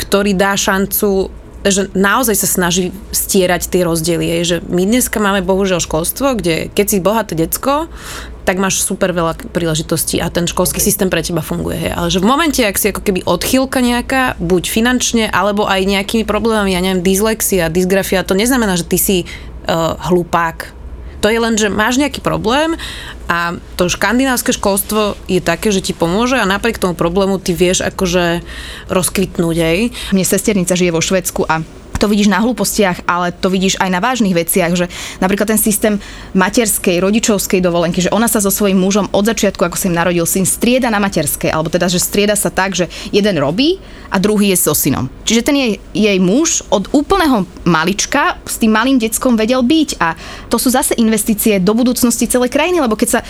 ktorý dá šancu že naozaj sa snaží stierať tie rozdiely. Že my dneska máme bohužiaľ školstvo, kde keď si bohaté decko, tak máš super veľa príležitostí a ten školský systém pre teba funguje. Hej. Ale že v momente, ak si ako keby odchýlka nejaká, buď finančne, alebo aj nejakými problémami, ja neviem, dyslexia, dysgrafia, to neznamená, že ty si uh, hlupák. To je len, že máš nejaký problém a to škandinávske školstvo je také, že ti pomôže a napriek tomu problému ty vieš akože rozkvitnúť, hej. Mne sesternica žije vo Švedsku a to vidíš na hlúpostiach, ale to vidíš aj na vážnych veciach, že napríklad ten systém materskej, rodičovskej dovolenky, že ona sa so svojím mužom od začiatku, ako sa im narodil syn, strieda na materskej, alebo teda, že strieda sa tak, že jeden robí a druhý je so synom. Čiže ten jej, jej muž od úplného malička s tým malým deckom vedel byť a to sú zase investície do budúcnosti celej krajiny, lebo keď sa,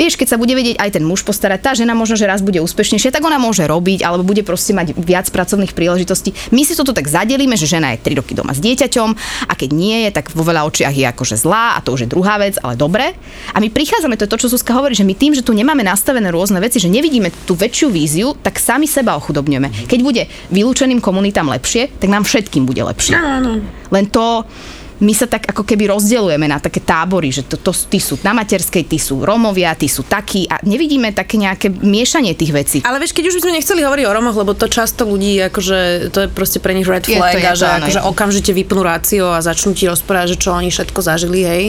vieš, keď sa bude vedieť aj ten muž postarať, tá žena možno, že raz bude úspešnejšia, tak ona môže robiť, alebo bude proste mať viac pracovných príležitostí. My si toto tak zadelíme, že žena je 3 roky doma s dieťaťom a keď nie je, tak vo veľa očiach je akože zlá a to už je druhá vec, ale dobre. A my prichádzame, to je to, čo Zuzka hovorí, že my tým, že tu nemáme nastavené rôzne veci, že nevidíme tú väčšiu víziu, tak sami seba ochudobňujeme. Keď bude vylúčeným komunitám lepšie, tak nám všetkým bude lepšie. Len to my sa tak ako keby rozdeľujeme na také tábory, že to, to, tí sú na materskej, tí sú Rómovia, tí sú takí a nevidíme také nejaké miešanie tých vecí. Ale vieš, keď už by sme nechceli hovoriť o Romoch, lebo to často ľudí, akože to je proste pre nich red Je to, flag je a to, že áno, akože to. okamžite vypnú rácio a začnú ti rozprávať, že čo oni všetko zažili, hej.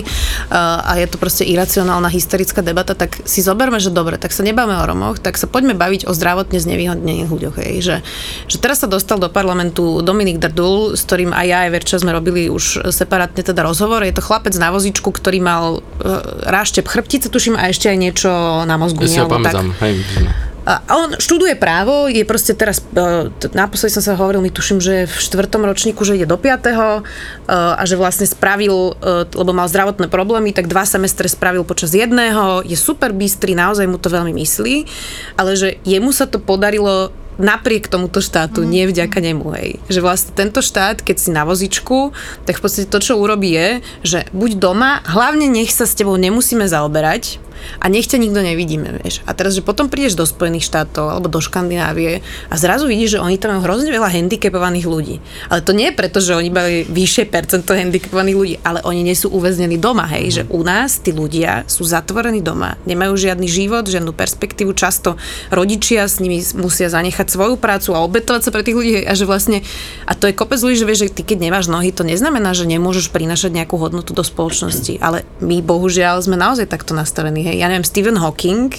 Uh, a je to proste iracionálna hysterická debata, tak si zoberme, že dobre, tak sa nebáme o Romoch, tak sa poďme baviť o zdravotne znevýhodnených ľuďoch, hej. Že, že teraz sa dostal do parlamentu Dominik Drdul, s ktorým aj ja aj Verča sme robili už separátne teda rozhovor. Je to chlapec na vozičku, ktorý mal uh, ráštep chrbtice, tuším, a ešte aj niečo na mozgu. Ja si ho pamätám. Hej, A on študuje právo, je proste teraz, e, naposledy som sa hovoril, my tuším, že v štvrtom ročníku, že ide do piatého e, a že vlastne spravil, e, lebo mal zdravotné problémy, tak dva semestre spravil počas jedného, je super bystrý, naozaj mu to veľmi myslí, ale že jemu sa to podarilo napriek tomuto štátu, mm. nie vďaka nemu, hej. Že vlastne tento štát, keď si na vozičku, tak v podstate to, čo urobí je, že buď doma, hlavne nech sa s tebou nemusíme zaoberať, a nech ťa nikto nevidíme, vieš. A teraz, že potom prídeš do Spojených štátov alebo do Škandinávie a zrazu vidíš, že oni tam majú hrozne veľa handicapovaných ľudí. Ale to nie je preto, že oni majú vyššie percento handicapovaných ľudí, ale oni nie sú uväznení doma, hej, že u nás tí ľudia sú zatvorení doma, nemajú žiadny život, žiadnu perspektívu, často rodičia s nimi musia zanechať svoju prácu a obetovať sa pre tých ľudí a že vlastne, a to je kopec ľudí, že vieš, že ty keď nemáš nohy, to neznamená, že nemôžeš prinašať nejakú hodnotu do spoločnosti, ale my bohužiaľ sme naozaj takto nastavení, hej. Ja neviem, Stephen Hawking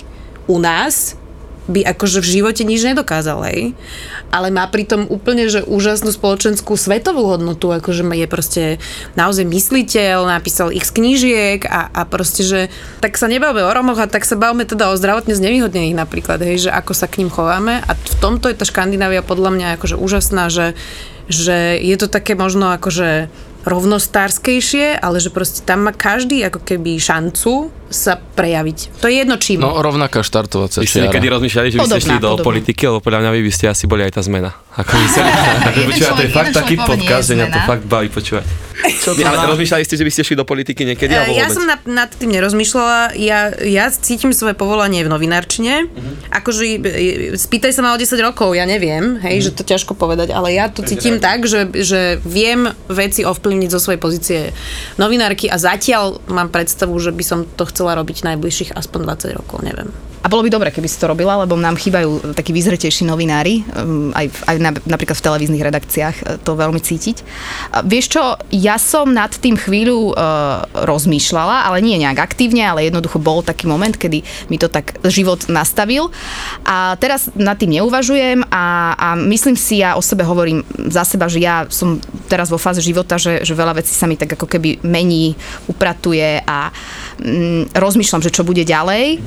u nás by akože v živote nič nedokázal, hej. Ale má pritom úplne, že úžasnú spoločenskú svetovú hodnotu, akože je proste naozaj mysliteľ, napísal x knížiek a, a proste, že tak sa nebavme o Romoch a tak sa bavme teda o zdravotne znevýhodnených napríklad, hej, že ako sa k ním chováme a v tomto je tá Škandinávia podľa mňa akože úžasná, že, že je to také možno akože rovnostárskejšie, ale že proste tam má každý ako keby šancu sa prejaviť. To je jedno čím. No, rovnaká štartovacia Vy ste čiara. niekedy rozmýšľali, že by ste šli do podobná. politiky, lebo podľa mňa vy by ste asi boli aj tá zmena. Ako Jeden počúva, to je fakt taký podcast, že mňa to fakt baví počúvať. Čo to Nie, ale rozmýšľali ste, že by ste šli do politiky niekedy, alebo Ja som nad, nad tým nerozmýšľala. Ja, ja cítim svoje povolanie v novinárčine. Akože e, spýtaj sa ma o 10 rokov, ja neviem, hej, že to ťažko povedať, ale ja to cítim tak, že, že viem veci ovplyvniť zo svojej pozície novinárky a zatiaľ mám predstavu, že by som to chcela robiť najbližších aspoň 20 rokov, neviem. A bolo by dobre, keby si to robila, lebo nám chýbajú takí vyzretejší novinári, um, aj, aj na, napríklad v televíznych redakciách e, to veľmi cítiť. Vieš čo, ja som nad tým chvíľu uh, rozmýšľala, ale nie nejak aktívne, ale jednoducho bol taký moment, kedy mi to tak život nastavil. A teraz nad tým neuvažujem a, a myslím si, ja o sebe hovorím za seba, že ja som teraz vo fáze života, že, že veľa vecí sa mi tak ako keby mení, upratuje a mm, rozmýšľam, že čo bude ďalej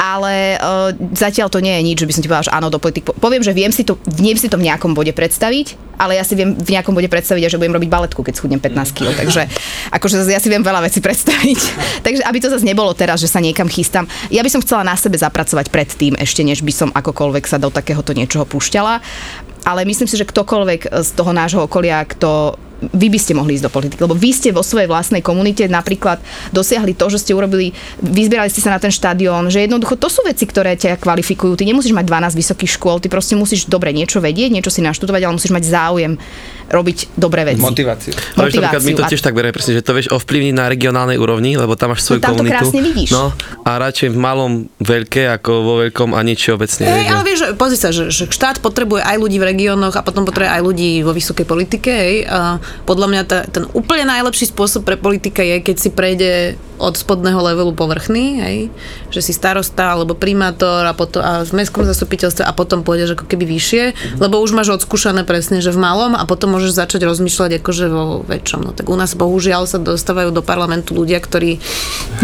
ale uh, zatiaľ to nie je nič, že by som ti povedala, že áno, do politik. Poviem, že viem si, to, viem si to v nejakom bode predstaviť, ale ja si viem v nejakom bode predstaviť, že budem robiť baletku, keď schudnem 15 kg. Takže akože ja si viem veľa vecí predstaviť. Takže aby to zase nebolo teraz, že sa niekam chystám. Ja by som chcela na sebe zapracovať predtým, ešte než by som akokoľvek sa do takéhoto niečoho púšťala. Ale myslím si, že ktokoľvek z toho nášho okolia, kto vy by ste mohli ísť do politiky, lebo vy ste vo svojej vlastnej komunite napríklad dosiahli to, že ste urobili, vyzbierali ste sa na ten štadión, že jednoducho to sú veci, ktoré ťa kvalifikujú. Ty nemusíš mať 12 vysokých škôl, ty proste musíš dobre niečo vedieť, niečo si naštudovať, ale musíš mať záujem robiť dobré veci. Motiváciu. Ale vieš, napríklad my to A- tiež tak berieme presne, že to vieš ovplyvniť na regionálnej úrovni, lebo tam máš svoju No tam to komunitu. krásne vidíš. No a radšej v malom veľké ako vo veľkom a nič obecne. Hej, ale vieš, pozri sa, že, že štát potrebuje aj ľudí v regiónoch a potom potrebuje aj ľudí vo vysokej politike. Hej. A podľa mňa tá, ten úplne najlepší spôsob pre politika je, keď si prejde od spodného levelu povrchný, hej, že si starosta alebo primátor a, potom, a v mestskom zastupiteľstve a potom pôjdeš ako keby vyššie, lebo už máš odskúšané presne, že v malom a potom môžeš začať rozmýšľať akože vo väčšom. No tak u nás bohužiaľ sa dostávajú do parlamentu ľudia, ktorí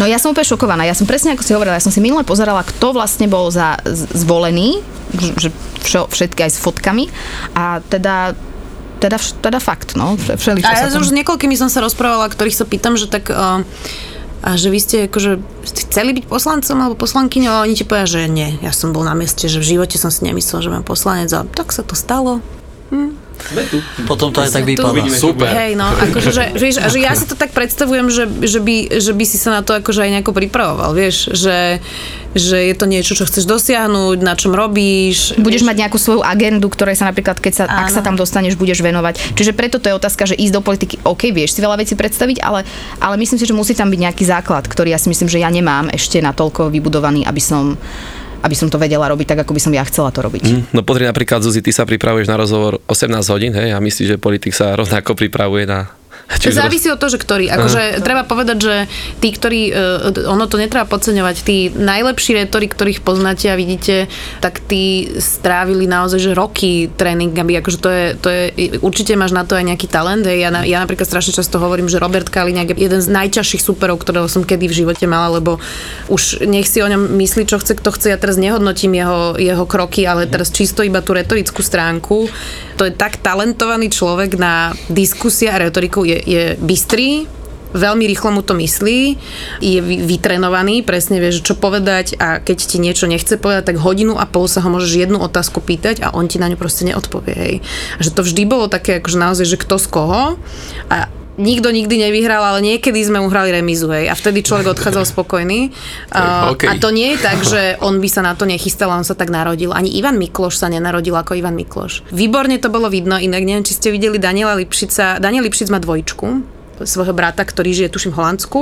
No ja som úplne šokovaná. Ja som presne ako si hovorila, ja som si minule pozerala, kto vlastne bol za zvolený, že všetky aj s fotkami a teda teda, teda fakt, no. Vše- Všeli, čo A ja tam... už s niekoľkými som sa rozprávala, ktorých sa pýtam, že tak... Uh, a že vy ste akože chceli byť poslancom alebo poslankyňou a oni ti povedia, že nie, ja som bol na mieste, že v živote som si nemyslel, že budem poslanec a tak sa to stalo. Potom to aj tak vypadá. Super. Hej, no, akože, že, vieš, a že ja si to tak predstavujem, že, že, by, že by si sa na to akože aj nejako pripravoval, vieš, že, že je to niečo, čo chceš dosiahnuť, na čom robíš. budeš mať nejakú svoju agendu, ktorej sa napríklad, keď sa, ak Áno. sa tam dostaneš, budeš venovať. Čiže preto to je otázka, že ísť do politiky, OK, vieš si veľa vecí predstaviť, ale, ale myslím si, že musí tam byť nejaký základ, ktorý ja si myslím, že ja nemám ešte natoľko vybudovaný, aby som aby som to vedela robiť tak, ako by som ja chcela to robiť. Mm. No pozri napríklad, Zuzi, ty sa pripravuješ na rozhovor 18 hodín, hej, a myslíš, že politik sa rovnako pripravuje na... či už Závisí od toho, že ktorý. Akože treba povedať, že tí, ktorí, e, ono to netreba podceňovať, tí najlepší retori, ktorých poznáte a vidíte, tak tí strávili naozaj že roky tréningami, akože to je, to je, určite máš na to aj nejaký talent. Hej. Ja, na, ja napríklad strašne často hovorím, že Robert Kaliňák je jeden z najťažších superov, ktorého som kedy v živote mala, lebo už nech si o ňom myslí, čo chce, kto chce. Ja teraz nehodnotím jeho, jeho kroky, ale teraz čisto iba tú retorickú stránku. To je tak talentovaný človek na diskusia a retoriku. Je, je bystrý, veľmi rýchlo mu to myslí, je vy- vytrenovaný, presne vieš, čo povedať a keď ti niečo nechce povedať, tak hodinu a pol sa ho môžeš jednu otázku pýtať a on ti na ňu proste neodpovie. Hej. A že to vždy bolo také, akože naozaj, že kto z koho a nikto nikdy nevyhral, ale niekedy sme uhrali remizu, hej. A vtedy človek odchádzal spokojný. A, hokej. a to nie je tak, že on by sa na to nechystal, on sa tak narodil. Ani Ivan Mikloš sa nenarodil ako Ivan Mikloš. Výborne to bolo vidno, inak neviem, či ste videli Daniela Lipšica. Daniel Lipšic má dvojčku svojho brata, ktorý žije, tuším, v Holandsku.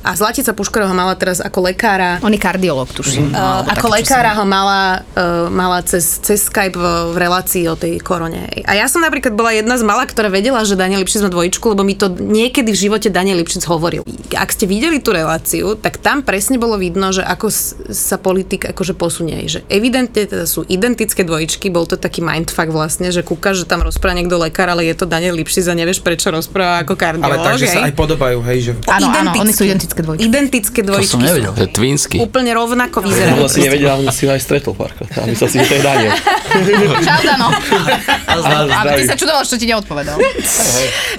A Zlatica Puškarová mala teraz ako lekára On je kardiolog, tuším. Uh, ako lekára ho mala, uh, mala cez, cez Skype v, v relácii o tej korone. A ja som napríklad bola jedna z mala, ktorá vedela, že Daniel Lipšic má dvojčku, lebo mi to niekedy v živote Daniel Lipšic hovoril. Ak ste videli tú reláciu, tak tam presne bolo vidno, že ako sa politik akože posunie. Že evidentne teda sú identické dvojičky, bol to taký mindfuck vlastne, že kúkaš, že tam rozpráva niekto lekár, ale je to Daniel Lipšic a nevieš prečo rozpráva ako kardiolog. Ale takže sa aj podobajú, hej, že... Áno, áno, oni sú Identicky. Identické dvojčky. Identické To dvojičky som nevedel. To je twinsky. úplne rovnako vyzerajú. On asi nevedel, on si ho aj stretol párkrát. A myslel si, to je Daniel. Čau, Dano. Zdraví, A ty sa čudoval, čo ti neodpovedal.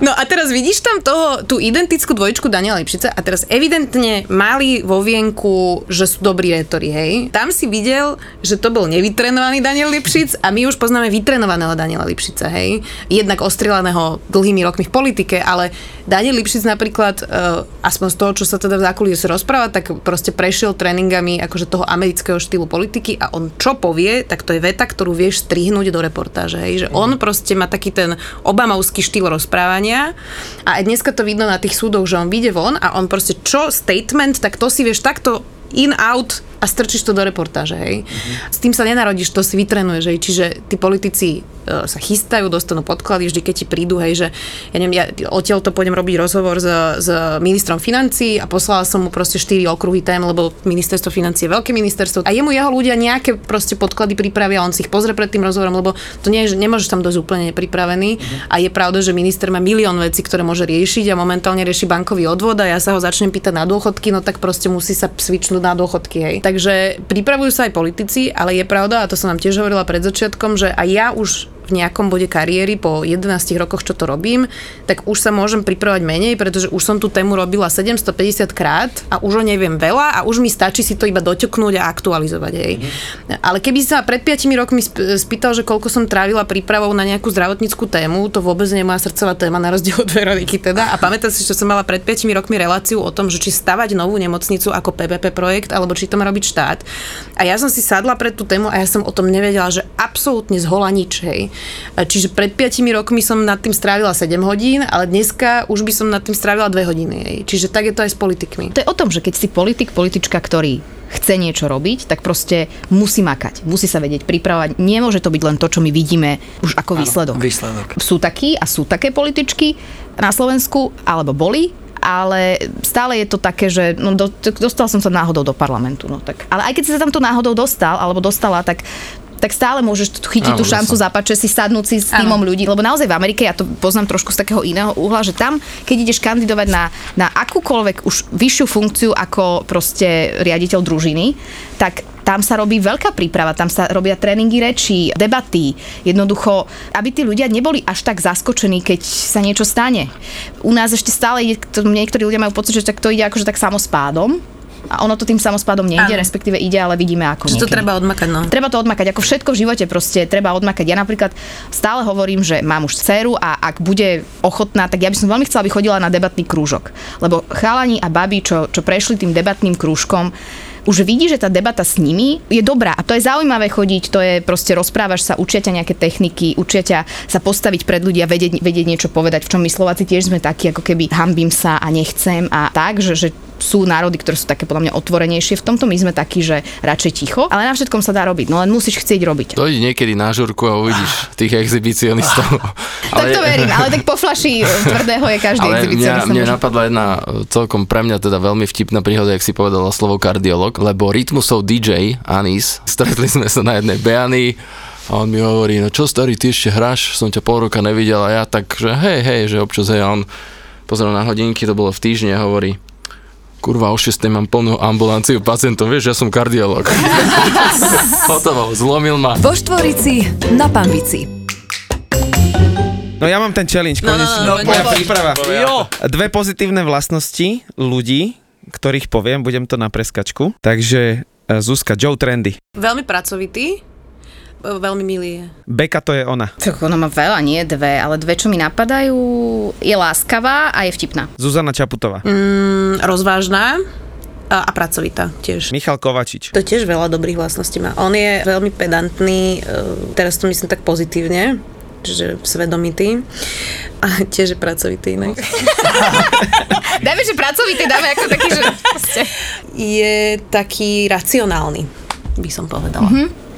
No a teraz vidíš tam toho, tú identickú dvojičku Daniela Lipšica a teraz evidentne mali vo vienku, že sú dobrí retori, hej. Tam si videl, že to bol nevytrenovaný Daniel Lipšic a my už poznáme vytrenovaného Daniela Lipšica, hej. Jednak ostrelaného dlhými rokmi v politike, ale Daniel Lipšic napríklad, uh, aspoň z toho, čo sa teda v zákulisí rozpráva, tak proste prešiel tréningami akože toho amerického štýlu politiky a on čo povie, tak to je veta, ktorú vieš strihnúť do reportáže, hej. Že on proste má taký ten obamovský štýl rozprávania a aj dneska to vidno na tých súdoch, že on vyjde von a on proste čo statement, tak to si vieš takto in, out a strčíš to do reportáže, hej. S tým sa nenarodíš, to si vytrenuješ, hej. Čiže tí politici e, sa chystajú, dostanú podklady, vždy keď ti prídu, hej, že ja neviem, ja odtiaľ to pôjdem robiť rozhovor s, s ministrom financí a poslala som mu proste 4 okruhy tém, lebo ministerstvo financí je veľké ministerstvo a jemu jeho ľudia nejaké proste podklady pripravia, on si ich pozrie pred tým rozhovorom, lebo to nie je, že nemôžeš tam dosť úplne nepripravený a je pravda, že minister má milión vecí, ktoré môže riešiť a momentálne rieši bankový odvod a ja sa ho začnem pýtať na dôchodky, no tak proste musí sa svičnúť na dôchodky, hej. Takže pripravujú sa aj politici, ale je pravda, a to som nám tiež hovorila pred začiatkom, že aj ja už v nejakom bode kariéry po 11 rokoch, čo to robím, tak už sa môžem pripravať menej, pretože už som tú tému robila 750 krát a už o neviem veľa a už mi stačí si to iba doťuknúť a aktualizovať. Hej. Ale keby sa pred 5 rokmi sp- spýtal, že koľko som trávila prípravou na nejakú zdravotníckú tému, to vôbec nie je moja srdcová téma, na rozdiel od Veroniky teda. A pamätám si, že som mala pred 5 rokmi reláciu o tom, že či stavať novú nemocnicu ako PPP projekt, alebo či to má robiť štát. A ja som si sadla pred tú tému a ja som o tom nevedela, že absolútne zhola nič. Hej. Čiže pred 5 rokmi som nad tým strávila 7 hodín, ale dneska už by som nad tým strávila 2 hodiny. Čiže tak je to aj s politikmi. To je o tom, že keď si politik, politička, ktorý chce niečo robiť, tak proste musí makať, musí sa vedieť pripravovať. Nemôže to byť len to, čo my vidíme už ako výsledok. Výsledok. Sú takí a sú také političky na Slovensku, alebo boli, ale stále je to také, že no, do, dostal som sa náhodou do parlamentu. No, tak. Ale aj keď si sa tam to náhodou dostal, alebo dostala, tak tak stále môžeš tu chytiť tú šancu že si sadnúť si s týmom ľudí, lebo naozaj v Amerike, ja to poznám trošku z takého iného uhla, že tam, keď ideš kandidovať na, na akúkoľvek už vyššiu funkciu ako proste riaditeľ družiny, tak tam sa robí veľká príprava, tam sa robia tréningy rečí, debaty, jednoducho, aby tí ľudia neboli až tak zaskočení, keď sa niečo stane. U nás ešte stále ide, niektorí ľudia majú pocit, že tak to ide akože tak samospádom, a ono to tým samospádom nejde, Áno. respektíve ide, ale vidíme ako Že to treba odmakať, no. Treba to odmakať, ako všetko v živote proste treba odmakať. Ja napríklad stále hovorím, že mám už dceru a ak bude ochotná, tak ja by som veľmi chcela, aby chodila na debatný krúžok. Lebo chalani a babi, čo, čo prešli tým debatným krúžkom, už vidí, že tá debata s nimi je dobrá a to je zaujímavé chodiť, to je proste rozprávaš sa, učia ťa nejaké techniky, učia ťa sa postaviť pred ľudí a vedieť, vedieť niečo povedať, v čom my Slováci tiež sme takí, ako keby hambím sa a nechcem a tak, že, že sú národy, ktoré sú také podľa mňa otvorenejšie. V tomto my sme takí, že radšej ticho, ale na všetkom sa dá robiť, no len musíš chcieť robiť. Dojdi niekedy na žurku a uvidíš tých exhibicionistov. Tak to verím, ale tak po flaši tvrdého je každý Ale exhibicionista. mňa, môže- napadla jedna e, celkom pre mňa teda veľmi vtipná príhoda, jak si povedala slovo kardiolog, lebo Rytmusov DJ Anis, stretli sme sa na jednej Beany a on mi hovorí, no čo starý, ty ešte hráš, som ťa pol roka nevidel a ja tak, že hej, hej, že občas hej, a on pozrel na hodinky, to bolo v týždni a hovorí, kurva, o 6 mám plnú ambulanciu pacientov, vieš, ja som kardiolog. Hotovo, zlomil ma. Vo Štvorici na Pambici. No ja mám ten challenge, No, no, konečne. no, no, Moja poď. príprava. Dve pozitívne vlastnosti ľudí, ktorých poviem, budem to na preskačku. Takže e, Zuzka, Joe Trendy. Veľmi pracovitý, e, veľmi milý je. Beka to je ona. Tak ona má veľa, nie dve, ale dve, čo mi napadajú, je láskavá a je vtipná. Zuzana Čaputová. Mm, rozvážna a, a pracovitá tiež. Michal Kovačič. To tiež veľa dobrých vlastností má. On je veľmi pedantný, e, teraz to myslím tak pozitívne, že svedomitý a tiež je pracovitý inak. Dajme, že pracovitý, dáme ako taký, že... Je taký racionálny, by som povedala.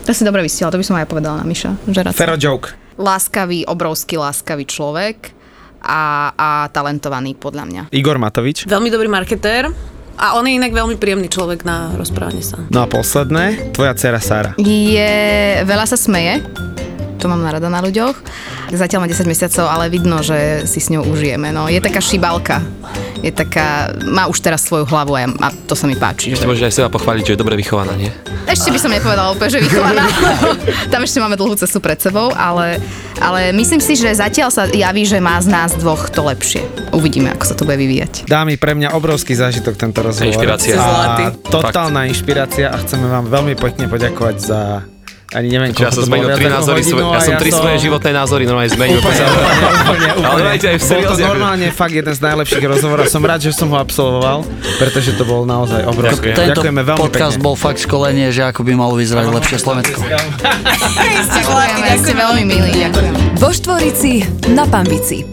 To si dobre vystiela, to by som aj povedala na Miša. Že rád Fero Joke. láskavý, obrovský láskavý človek a, a talentovaný podľa mňa. Igor Matovič. Veľmi dobrý marketér a on je inak veľmi príjemný človek na rozprávanie sa. No a posledné, tvoja dcera Sara. Je, veľa sa smeje, to mám rada na ľuďoch. Zatiaľ má 10 mesiacov, ale vidno, že si s ňou užijeme. No, je taká šibalka. Je taká, má už teraz svoju hlavu a, a to sa mi páči. Ešte Že... môžeš aj seba pochváliť, že je dobre vychovaná, nie? Ešte by som nepovedala úplne, že vychovaná. Tam ešte máme dlhú cestu pred sebou, ale, ale myslím si, že zatiaľ sa javí, že má z nás dvoch to lepšie. Uvidíme, ako sa to bude vyvíjať. Dámy, pre mňa obrovský zážitok tento rozhovor. Inšpirácia. A totálna inšpirácia a chceme vám veľmi pekne poďakovať za ani neviem, Ja koľko som to zmenil bolo, tri viac ako názory, hodinu svoje, ja som tri svoje životné názory normálne zmenil. Úplne, Úplne, úplne, úplne. Ale aj Bol to normálne fakt jeden z najlepších rozhovorov a som rád, že som ho absolvoval, pretože to bol naozaj obrovské. Tento Ďakujeme veľmi podcast pekne. bol fakt školenie, že ako by malo vyzerať lepšie Slovensko. Ste veľmi milí. Vo Štvorici na Pambici.